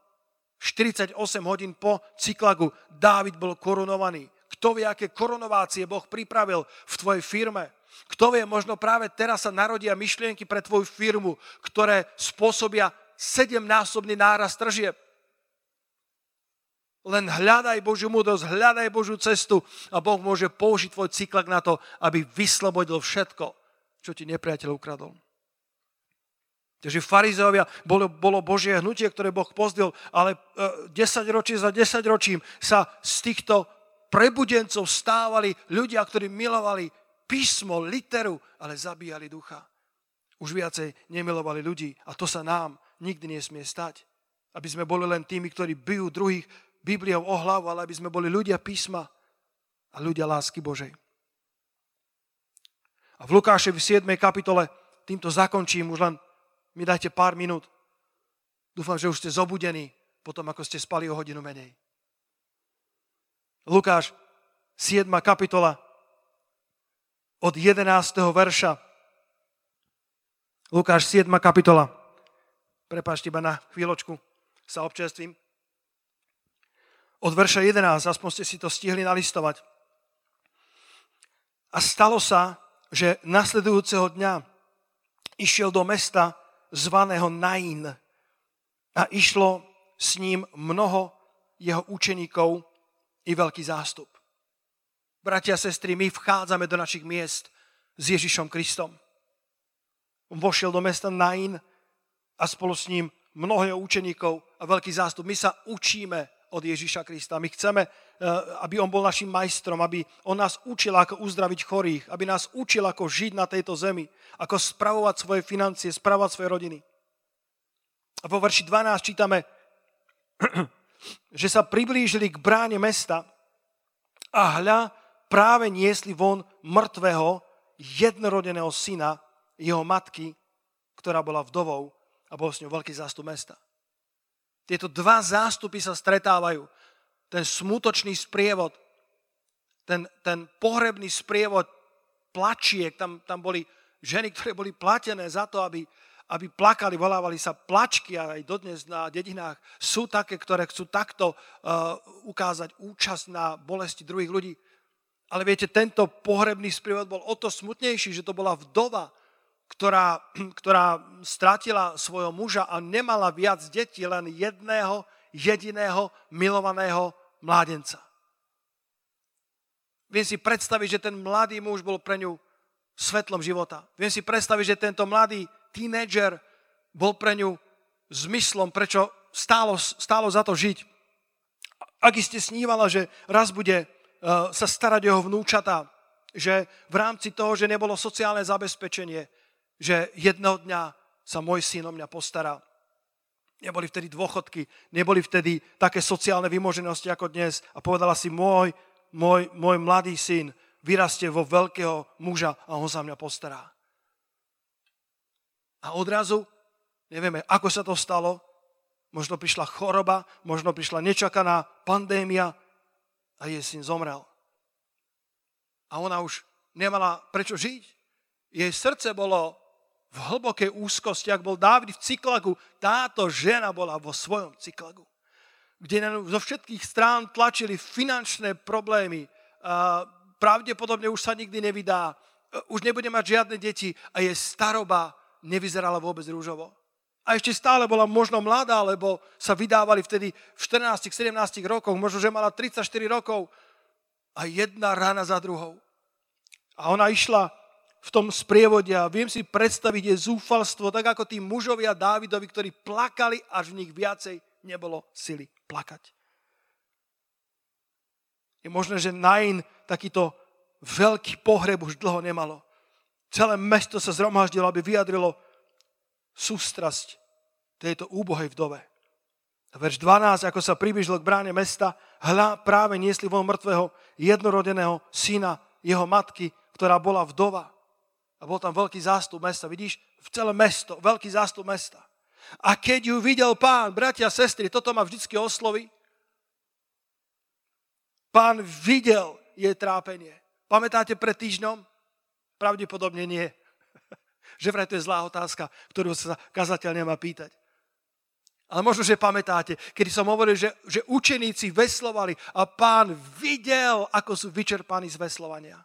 48 hodín po cyklagu Dávid bol korunovaný. Kto vie, aké korunovácie Boh pripravil v tvojej firme. Kto vie, možno práve teraz sa narodia myšlienky pre tvoju firmu, ktoré spôsobia sedemnásobný náraz tržieb. Len hľadaj Božiu múdrosť, hľadaj Božiu cestu a Boh môže použiť tvoj cyklak na to, aby vyslobodil všetko, čo ti nepriateľ ukradol. Takže farizeovia bolo, bolo Božie hnutie, ktoré Boh pozdil, ale 10 e, ročí za 10 ročím sa z týchto prebudencov stávali ľudia, ktorí milovali písmo, literu, ale zabíjali ducha. Už viacej nemilovali ľudí a to sa nám nikdy nesmie stať. Aby sme boli len tými, ktorí bijú druhých, Bibliou o hlavu, ale aby sme boli ľudia písma a ľudia lásky Božej. A v Lukáševi 7. kapitole týmto zakončím, už len mi dajte pár minút. Dúfam, že už ste zobudení potom, ako ste spali o hodinu menej. Lukáš, 7. kapitola, od 11. verša. Lukáš, 7. kapitola. Prepašte iba na chvíľočku, sa občerstvím od verša 11, aspoň ste si to stihli nalistovať. A stalo sa, že nasledujúceho dňa išiel do mesta zvaného Nain a išlo s ním mnoho jeho učeníkov i veľký zástup. Bratia a sestry, my vchádzame do našich miest s Ježišom Kristom. Vošiel do mesta Nain a spolu s ním mnoho jeho učeníkov a veľký zástup. My sa učíme od Ježiša Krista. My chceme, eh, aby on bol našim majstrom, aby on nás učil, ako uzdraviť chorých, aby nás učil, ako žiť na tejto zemi, ako spravovať svoje financie, spravovať svoje rodiny. A vo verši 12 čítame, že sa priblížili k bráne mesta a hľa práve niesli von mŕtvého jednorodeného syna jeho matky, ktorá bola vdovou a bol s ňou veľký zástup mesta. Tieto dva zástupy sa stretávajú. Ten smutočný sprievod, ten, ten pohrebný sprievod plačiek, tam, tam boli ženy, ktoré boli platené za to, aby, aby plakali, volávali sa plačky a aj dodnes na dedinách sú také, ktoré chcú takto uh, ukázať účasť na bolesti druhých ľudí. Ale viete, tento pohrebný sprievod bol o to smutnejší, že to bola vdova, ktorá, ktorá stratila svojho muža a nemala viac detí, len jedného, jediného, milovaného mládenca. Viem si predstaviť, že ten mladý muž bol pre ňu svetlom života. Viem si predstaviť, že tento mladý tínedžer bol pre ňu zmyslom, prečo stálo, stálo za to žiť. Ak ste snívala, že raz bude uh, sa starať o jeho vnúčata, že v rámci toho, že nebolo sociálne zabezpečenie, že jedného dňa sa môj syn o mňa postará. Neboli vtedy dôchodky, neboli vtedy také sociálne vymoženosti ako dnes a povedala si, môj, môj, môj mladý syn vyrastie vo veľkého muža a on sa mňa postará. A odrazu, nevieme, ako sa to stalo, možno prišla choroba, možno prišla nečakaná pandémia a jej syn zomrel. A ona už nemala prečo žiť. Jej srdce bolo v hlbokej úzkosti, ak bol Dávid v cyklagu, táto žena bola vo svojom cyklagu, kde zo všetkých strán tlačili finančné problémy, pravdepodobne už sa nikdy nevydá, už nebude mať žiadne deti a je staroba nevyzerala vôbec rúžovo. A ešte stále bola možno mladá, lebo sa vydávali vtedy v 14-17 rokoch, možno, že mala 34 rokov a jedna rána za druhou. A ona išla v tom sprievode a viem si predstaviť je zúfalstvo, tak ako tí mužovia Dávidovi, ktorí plakali, až v nich viacej nebolo sily plakať. Je možné, že Nain takýto veľký pohreb už dlho nemalo. Celé mesto sa zhromaždilo, aby vyjadrilo sústrasť tejto úbohej vdove. A verš 12, ako sa približil k bráne mesta, hľa práve niesli von mŕtvého jednorodeného syna jeho matky, ktorá bola vdova. A bol tam veľký zástup mesta. Vidíš, v celé mesto, veľký zástup mesta. A keď ju videl pán, bratia sestry, toto ma vždycky osloví. Pán videl jej trápenie. Pamätáte pred týždňom? Pravdepodobne nie. že vraj to je zlá otázka, ktorú sa kazateľ nemá pýtať. Ale možno, že pamätáte, kedy som hovoril, že, že učeníci veslovali a pán videl, ako sú vyčerpaní z veslovania.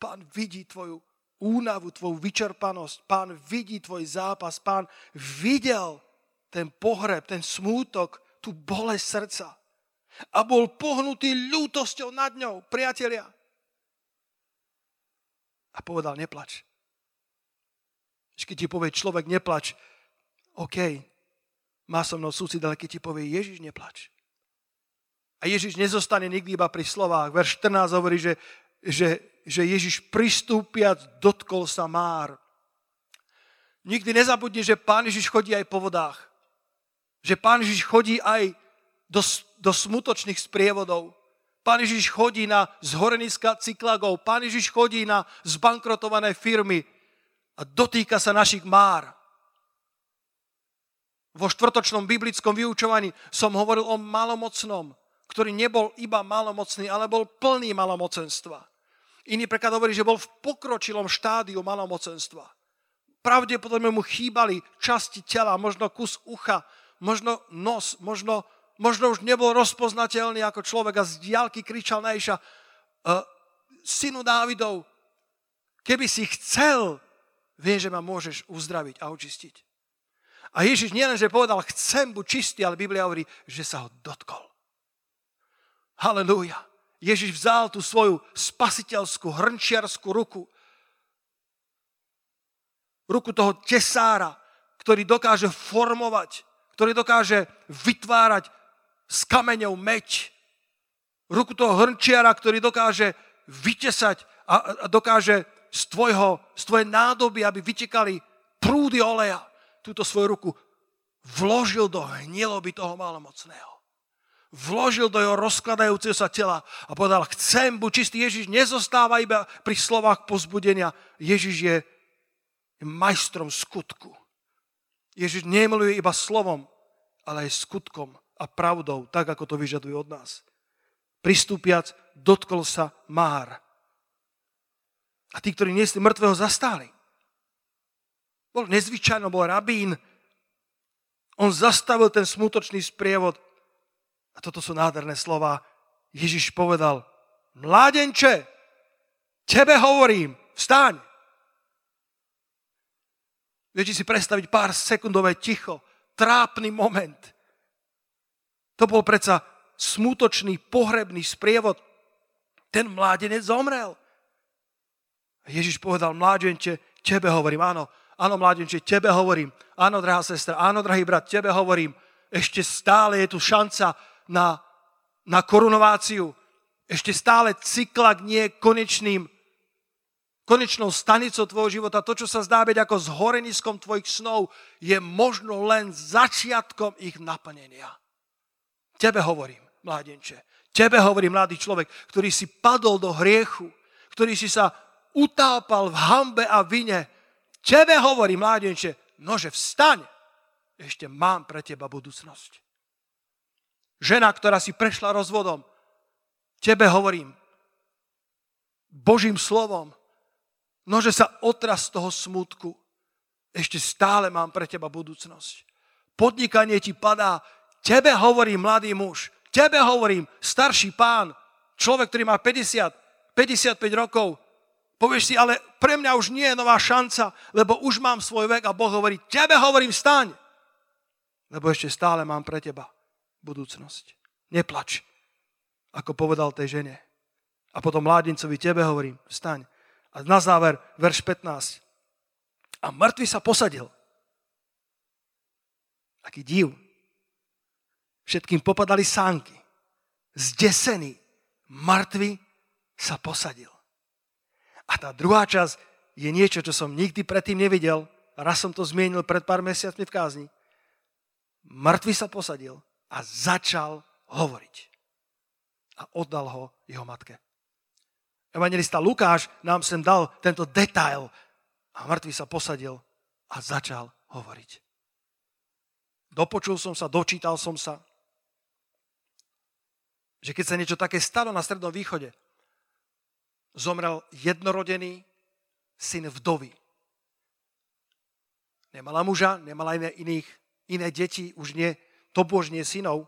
Pán vidí tvoju únavu, tvoju vyčerpanosť. Pán vidí tvoj zápas. Pán videl ten pohreb, ten smútok, tú bolesť srdca. A bol pohnutý ľútosťou nad ňou, priatelia a povedal, neplač. Keď ti povie človek, neplač, OK, má so mnou súcit, ale keď ti povie, Ježiš, neplač. A Ježiš nezostane nikdy iba pri slovách. Verš 14 hovorí, že, že, že Ježiš pristúpiac dotkol sa már. Nikdy nezabudni, že Pán Ježiš chodí aj po vodách. Že Pán Ježiš chodí aj do, do smutočných sprievodov. Pán Ježiš chodí na zhoreniska cyklagov. Pán Ježiš chodí na zbankrotované firmy a dotýka sa našich már. Vo štvrtočnom biblickom vyučovaní som hovoril o malomocnom, ktorý nebol iba malomocný, ale bol plný malomocenstva. Iný preklad hovorí, že bol v pokročilom štádiu malomocenstva. Pravdepodobne mu chýbali časti tela, možno kus ucha, možno nos, možno možno už nebol rozpoznateľný ako človek a z diálky kričal na Iša, uh, synu Dávidov, keby si chcel, vie, že ma môžeš uzdraviť a očistiť. A Ježiš nielenže povedal, chcem buď čistý, ale Biblia hovorí, že sa ho dotkol. Halelúja. Ježiš vzal tú svoju spasiteľskú, hrnčiarskú ruku, ruku toho tesára, ktorý dokáže formovať, ktorý dokáže vytvárať s kameňou meď. Ruku toho hrnčiara, ktorý dokáže vytesať a, a dokáže z, tvojho, z tvojej nádoby, aby vytekali prúdy oleja, túto svoju ruku vložil do hnieloby toho malomocného. Vložil do jeho rozkladajúceho sa tela a povedal, chcem buď čistý. Ježiš nezostáva iba pri slovách pozbudenia. Ježiš je majstrom skutku. Ježiš nemiluje iba slovom, ale aj skutkom a pravdou, tak ako to vyžaduje od nás. Pristúpiac, dotkol sa Már. A tí, ktorí niesli mŕtvého, zastáli. Bol nezvyčajno, bol rabín. On zastavil ten smutočný sprievod. A toto sú nádherné slova. Ježiš povedal, mládenče, tebe hovorím, vstaň. Viete si predstaviť pár sekundové ticho, trápny moment. To bol predsa smutočný pohrebný sprievod. Ten mládenec zomrel. Ježiš povedal, mládenče, tebe hovorím, áno, Áno, mládenče, tebe hovorím. Áno, drahá sestra, áno, drahý brat, tebe hovorím. Ešte stále je tu šanca na, na korunováciu. Ešte stále cyklak nie je konečným, konečnou stanicou tvojho života. To, čo sa zdá byť ako zhoreniskom tvojich snov, je možno len začiatkom ich naplnenia. Tebe hovorím, mládenče. Tebe hovorím, mladý človek, ktorý si padol do hriechu, ktorý si sa utápal v hambe a vine, Tebe hovorí, mládenče, nože vstaň, ešte mám pre teba budúcnosť. Žena, ktorá si prešla rozvodom, tebe hovorím, Božím slovom, nože sa otraz z toho smutku, ešte stále mám pre teba budúcnosť. Podnikanie ti padá, tebe hovorím, mladý muž, tebe hovorím, starší pán, človek, ktorý má 50, 55 rokov, Povieš si, ale pre mňa už nie je nová šanca, lebo už mám svoj vek a Boh hovorí, tebe hovorím, staň, lebo ešte stále mám pre teba budúcnosť. Neplač, ako povedal tej žene. A potom mládencovi, tebe hovorím, staň. A na záver, verš 15. A mŕtvy sa posadil. Aký div. Všetkým popadali sánky. Zdesený. Mŕtvy sa posadil. A tá druhá časť je niečo, čo som nikdy predtým nevidel. Raz som to zmienil pred pár mesiacmi v kázni. Mŕtvy sa posadil a začal hovoriť. A oddal ho jeho matke. Evangelista Lukáš nám sem dal tento detail a mŕtvy sa posadil a začal hovoriť. Dopočul som sa, dočítal som sa, že keď sa niečo také stalo na Strednom východe, zomrel jednorodený syn vdovy. Nemala muža, nemala iné, iných, iné deti, už nie, to božnie synov.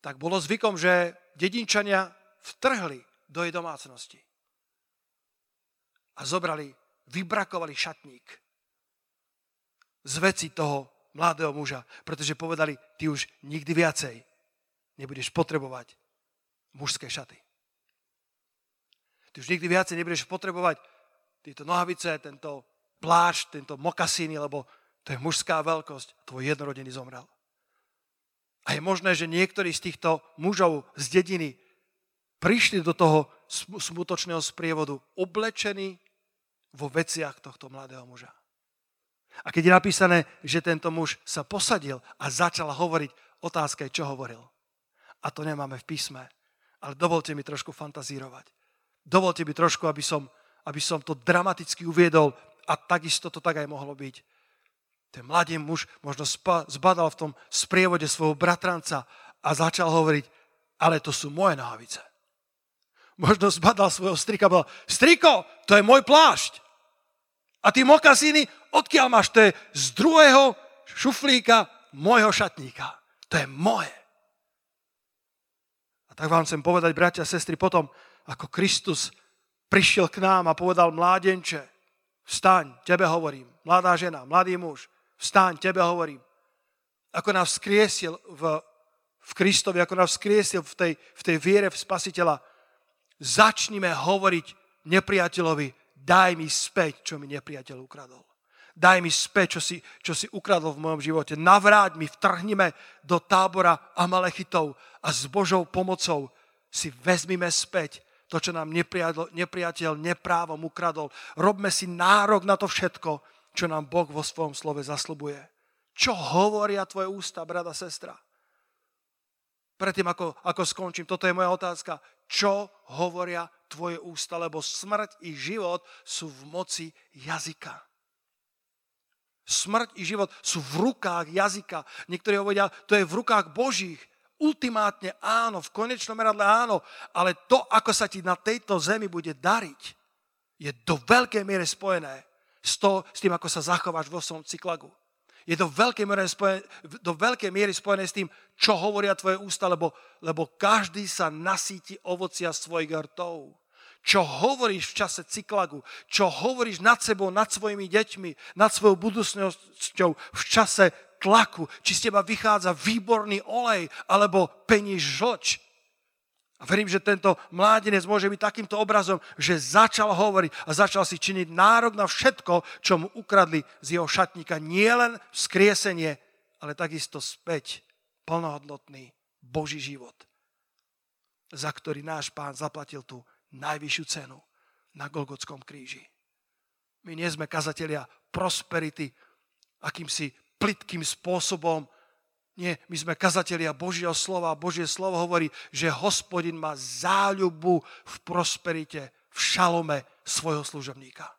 Tak bolo zvykom, že dedinčania vtrhli do jej domácnosti. A zobrali, vybrakovali šatník z veci toho mladého muža, pretože povedali, ty už nikdy viacej nebudeš potrebovať mužské šaty. Ty už nikdy viacej nebudeš potrebovať tieto nohavice, tento plášť, tento mokasíny, lebo to je mužská veľkosť. Tvoj jednorodený zomrel. A je možné, že niektorí z týchto mužov z dediny prišli do toho smutočného sprievodu oblečení vo veciach tohto mladého muža. A keď je napísané, že tento muž sa posadil a začal hovoriť, otázka je, čo hovoril. A to nemáme v písme. Ale dovolte mi trošku fantazírovať. Dovolte mi trošku, aby som, aby som to dramaticky uviedol a takisto to tak aj mohlo byť. Ten mladý muž možno zbadal v tom sprievode svojho bratranca a začal hovoriť, ale to sú moje nohavice. Možno zbadal svojho strika a povedal, striko, to je môj plášť. A ty mokasíny, odkiaľ máš? To je z druhého šuflíka môjho šatníka. To je moje. A tak vám chcem povedať, bratia a sestry, potom, ako Kristus prišiel k nám a povedal mládenče, vstaň, tebe hovorím, mladá žena, mladý muž, vstaň, tebe hovorím. Ako nás skriesil v, v Kristovi, ako nás skriesil v tej, v tej viere v Spasiteľa, začnime hovoriť nepriateľovi, daj mi späť, čo mi nepriateľ ukradol. Daj mi späť, čo si, čo si ukradol v mojom živote. Navráť mi, vtrhnime do tábora Amalechitov a s Božou pomocou si vezmime späť to, čo nám nepriateľ, nepriateľ neprávom ukradol. Robme si nárok na to všetko, čo nám Boh vo svojom slove zaslubuje. Čo hovoria tvoje ústa, brada, sestra? predtým ako, ako skončím, toto je moja otázka. Čo hovoria tvoje ústa, lebo smrť i život sú v moci jazyka. Smrť i život sú v rukách jazyka. Niektorí hovoria, to je v rukách Božích. Ultimátne áno, v konečnom meradle áno, ale to, ako sa ti na tejto zemi bude dariť, je do veľkej miery spojené s, to, s tým, ako sa zachováš vo svojom cyklagu. Je do veľkej, miery spojené, do veľkej miery spojené s tým, čo hovoria tvoje ústa, lebo, lebo každý sa nasíti ovocia svojich rtov čo hovoríš v čase cyklagu, čo hovoríš nad sebou, nad svojimi deťmi, nad svojou budúcnosťou v čase tlaku, či z teba vychádza výborný olej alebo peníž žlč. A verím, že tento mládenec môže byť takýmto obrazom, že začal hovoriť a začal si činiť nárok na všetko, čo mu ukradli z jeho šatníka. Nie len vzkriesenie, ale takisto späť plnohodnotný Boží život, za ktorý náš pán zaplatil tú najvyššiu cenu na Golgotskom kríži. My nie sme kazatelia prosperity akýmsi plitkým spôsobom. Nie, my sme kazatelia Božieho slova. Božie slovo hovorí, že hospodin má záľubu v prosperite, v šalome svojho služobníka.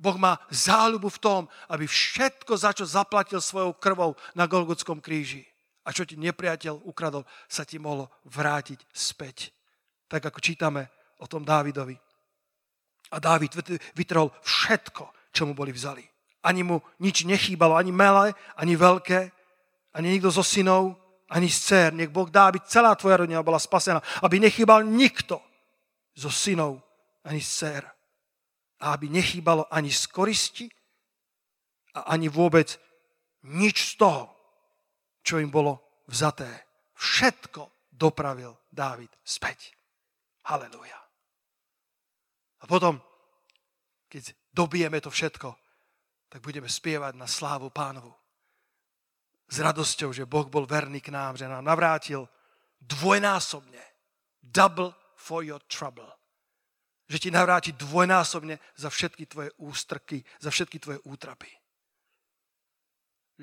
Boh má záľubu v tom, aby všetko, za čo zaplatil svojou krvou na Golgotskom kríži a čo ti nepriateľ ukradol, sa ti mohlo vrátiť späť tak ako čítame o tom Dávidovi. A Dávid vytrhol všetko, čo mu boli vzali. Ani mu nič nechýbalo, ani malé, ani veľké, ani nikto zo synov, ani z dcer. Nech Boh dá, aby celá tvoja rodina bola spasená. Aby nechýbal nikto zo synov, ani z dcer. A aby nechýbalo ani z koristi a ani vôbec nič z toho, čo im bolo vzaté. Všetko dopravil Dávid späť. Halelúja. A potom, keď dobijeme to všetko, tak budeme spievať na slávu pánovu. S radosťou, že Boh bol verný k nám, že nám navrátil dvojnásobne. Double for your trouble. Že ti navráti dvojnásobne za všetky tvoje ústrky, za všetky tvoje útrapy.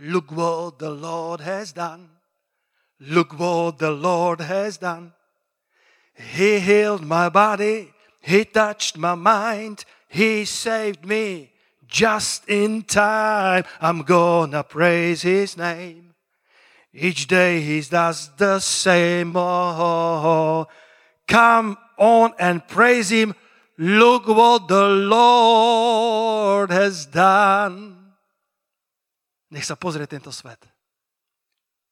Look what the Lord has done. Look what the Lord has done. He healed my body. He touched my mind. He saved me just in time. I'm gonna praise his name. Each day he does the same. Oh, come on and praise him. Look what the Lord has done. Nech sa pozrie tento svet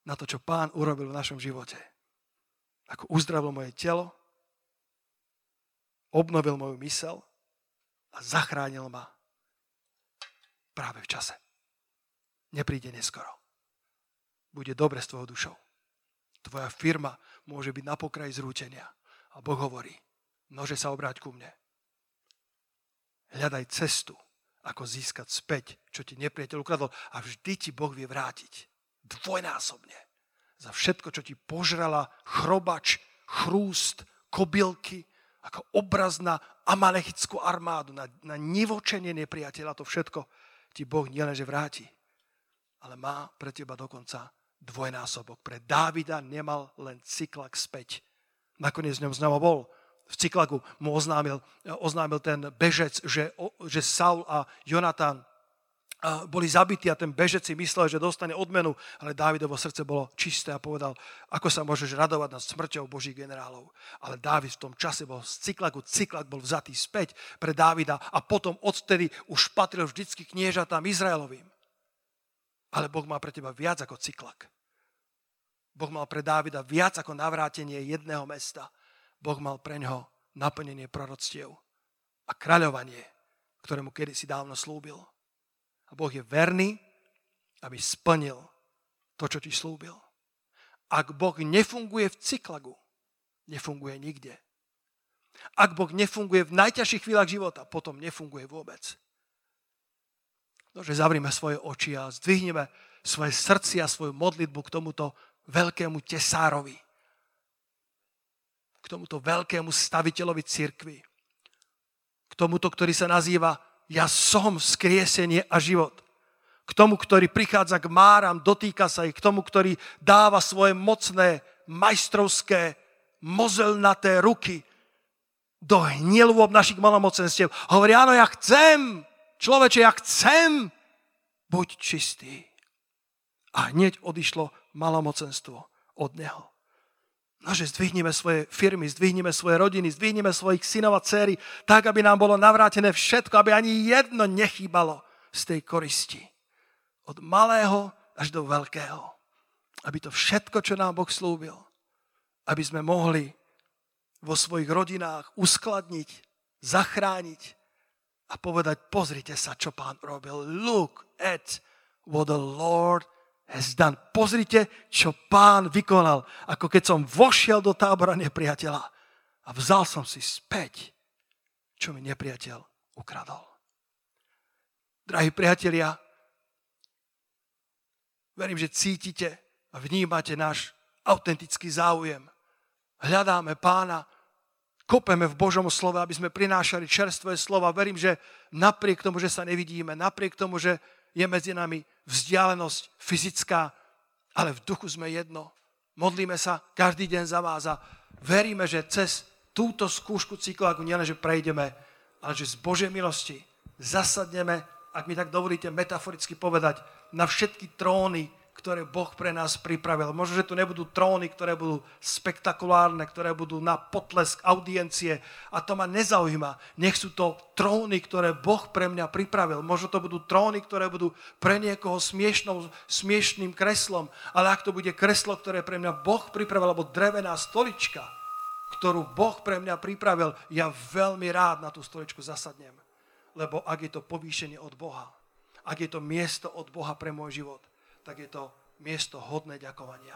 na to, čo Pán urobil v našom živote. Ako uzdravil moje telo, obnovil moju mysel a zachránil ma práve v čase. Nepríde neskoro. Bude dobre s tvojou dušou. Tvoja firma môže byť na pokraji zrútenia. A Boh hovorí, nože sa obráť ku mne. Hľadaj cestu, ako získať späť, čo ti nepriateľ ukradol. A vždy ti Boh vie vrátiť. Dvojnásobne. Za všetko, čo ti požrala chrobač, chrúst, kobylky, ako obraz na amalechickú armádu, na, na nivočenie nepriateľa, to všetko ti Boh nielenže vráti, ale má pre teba dokonca dvojnásobok. Pre Dávida nemal len cyklak späť. Nakoniec v ňom znova bol. V cyklagu mu oznámil, oznámil ten bežec, že, že Saul a Jonatan boli zabití a ten bežec si myslel, že dostane odmenu, ale Dávidovo srdce bolo čisté a povedal, ako sa môžeš radovať nad smrťou Božích generálov. Ale Dávid v tom čase bol z cyklaku, cyklak bol vzatý späť pre Dávida a potom odtedy už patril vždycky kniežatám Izraelovým. Ale Boh má pre teba viac ako cyklak. Boh mal pre Dávida viac ako navrátenie jedného mesta. Boh mal pre ňoho naplnenie proroctiev a kráľovanie, ktorému kedysi dávno slúbil. A Boh je verný, aby splnil to, čo ti slúbil. Ak Boh nefunguje v cyklagu, nefunguje nikde. Ak Boh nefunguje v najťažších chvíľach života, potom nefunguje vôbec. Nože zavrime svoje oči a zdvihneme svoje srdcia, svoju modlitbu k tomuto veľkému tesárovi. K tomuto veľkému staviteľovi cirkvi. K tomuto, ktorý sa nazýva ja som vzkriesenie a život. K tomu, ktorý prichádza k máram, dotýka sa ich, k tomu, ktorý dáva svoje mocné majstrovské, mozelnaté ruky do hnilôb našich malomocenstiev. Hovorí, áno, ja chcem, človeče, ja chcem, buď čistý. A hneď odišlo malomocenstvo od neho. No, že zdvihneme svoje firmy, zdvihneme svoje rodiny, zdvihneme svojich synov a dcery, tak, aby nám bolo navrátené všetko, aby ani jedno nechýbalo z tej koristi. Od malého až do veľkého. Aby to všetko, čo nám Boh slúbil, aby sme mohli vo svojich rodinách uskladniť, zachrániť a povedať, pozrite sa, čo pán robil. Look at what the Lord done. Pozrite, čo pán vykonal. Ako keď som vošiel do tábora nepriateľa a vzal som si späť, čo mi nepriateľ ukradol. Drahí priatelia, verím, že cítite a vnímate náš autentický záujem hľadáme pána, kopeme v Božom slove, aby sme prinášali čerstvé slova. Verím, že napriek tomu, že sa nevidíme, napriek tomu, že je medzi nami vzdialenosť fyzická, ale v duchu sme jedno. Modlíme sa každý deň za vás a veríme, že cez túto skúšku cykláku nielen, že prejdeme, ale že z Božej milosti zasadneme, ak mi tak dovolíte metaforicky povedať, na všetky tróny ktoré Boh pre nás pripravil. Možno, že tu nebudú tróny, ktoré budú spektakulárne, ktoré budú na potlesk audiencie a to ma nezaujíma. Nech sú to tróny, ktoré Boh pre mňa pripravil. Možno to budú tróny, ktoré budú pre niekoho smiešnou, smiešným kreslom, ale ak to bude kreslo, ktoré pre mňa Boh pripravil, alebo drevená stolička, ktorú Boh pre mňa pripravil, ja veľmi rád na tú stoličku zasadnem. Lebo ak je to povýšenie od Boha, ak je to miesto od Boha pre môj život, tak je to miesto hodné ďakovania.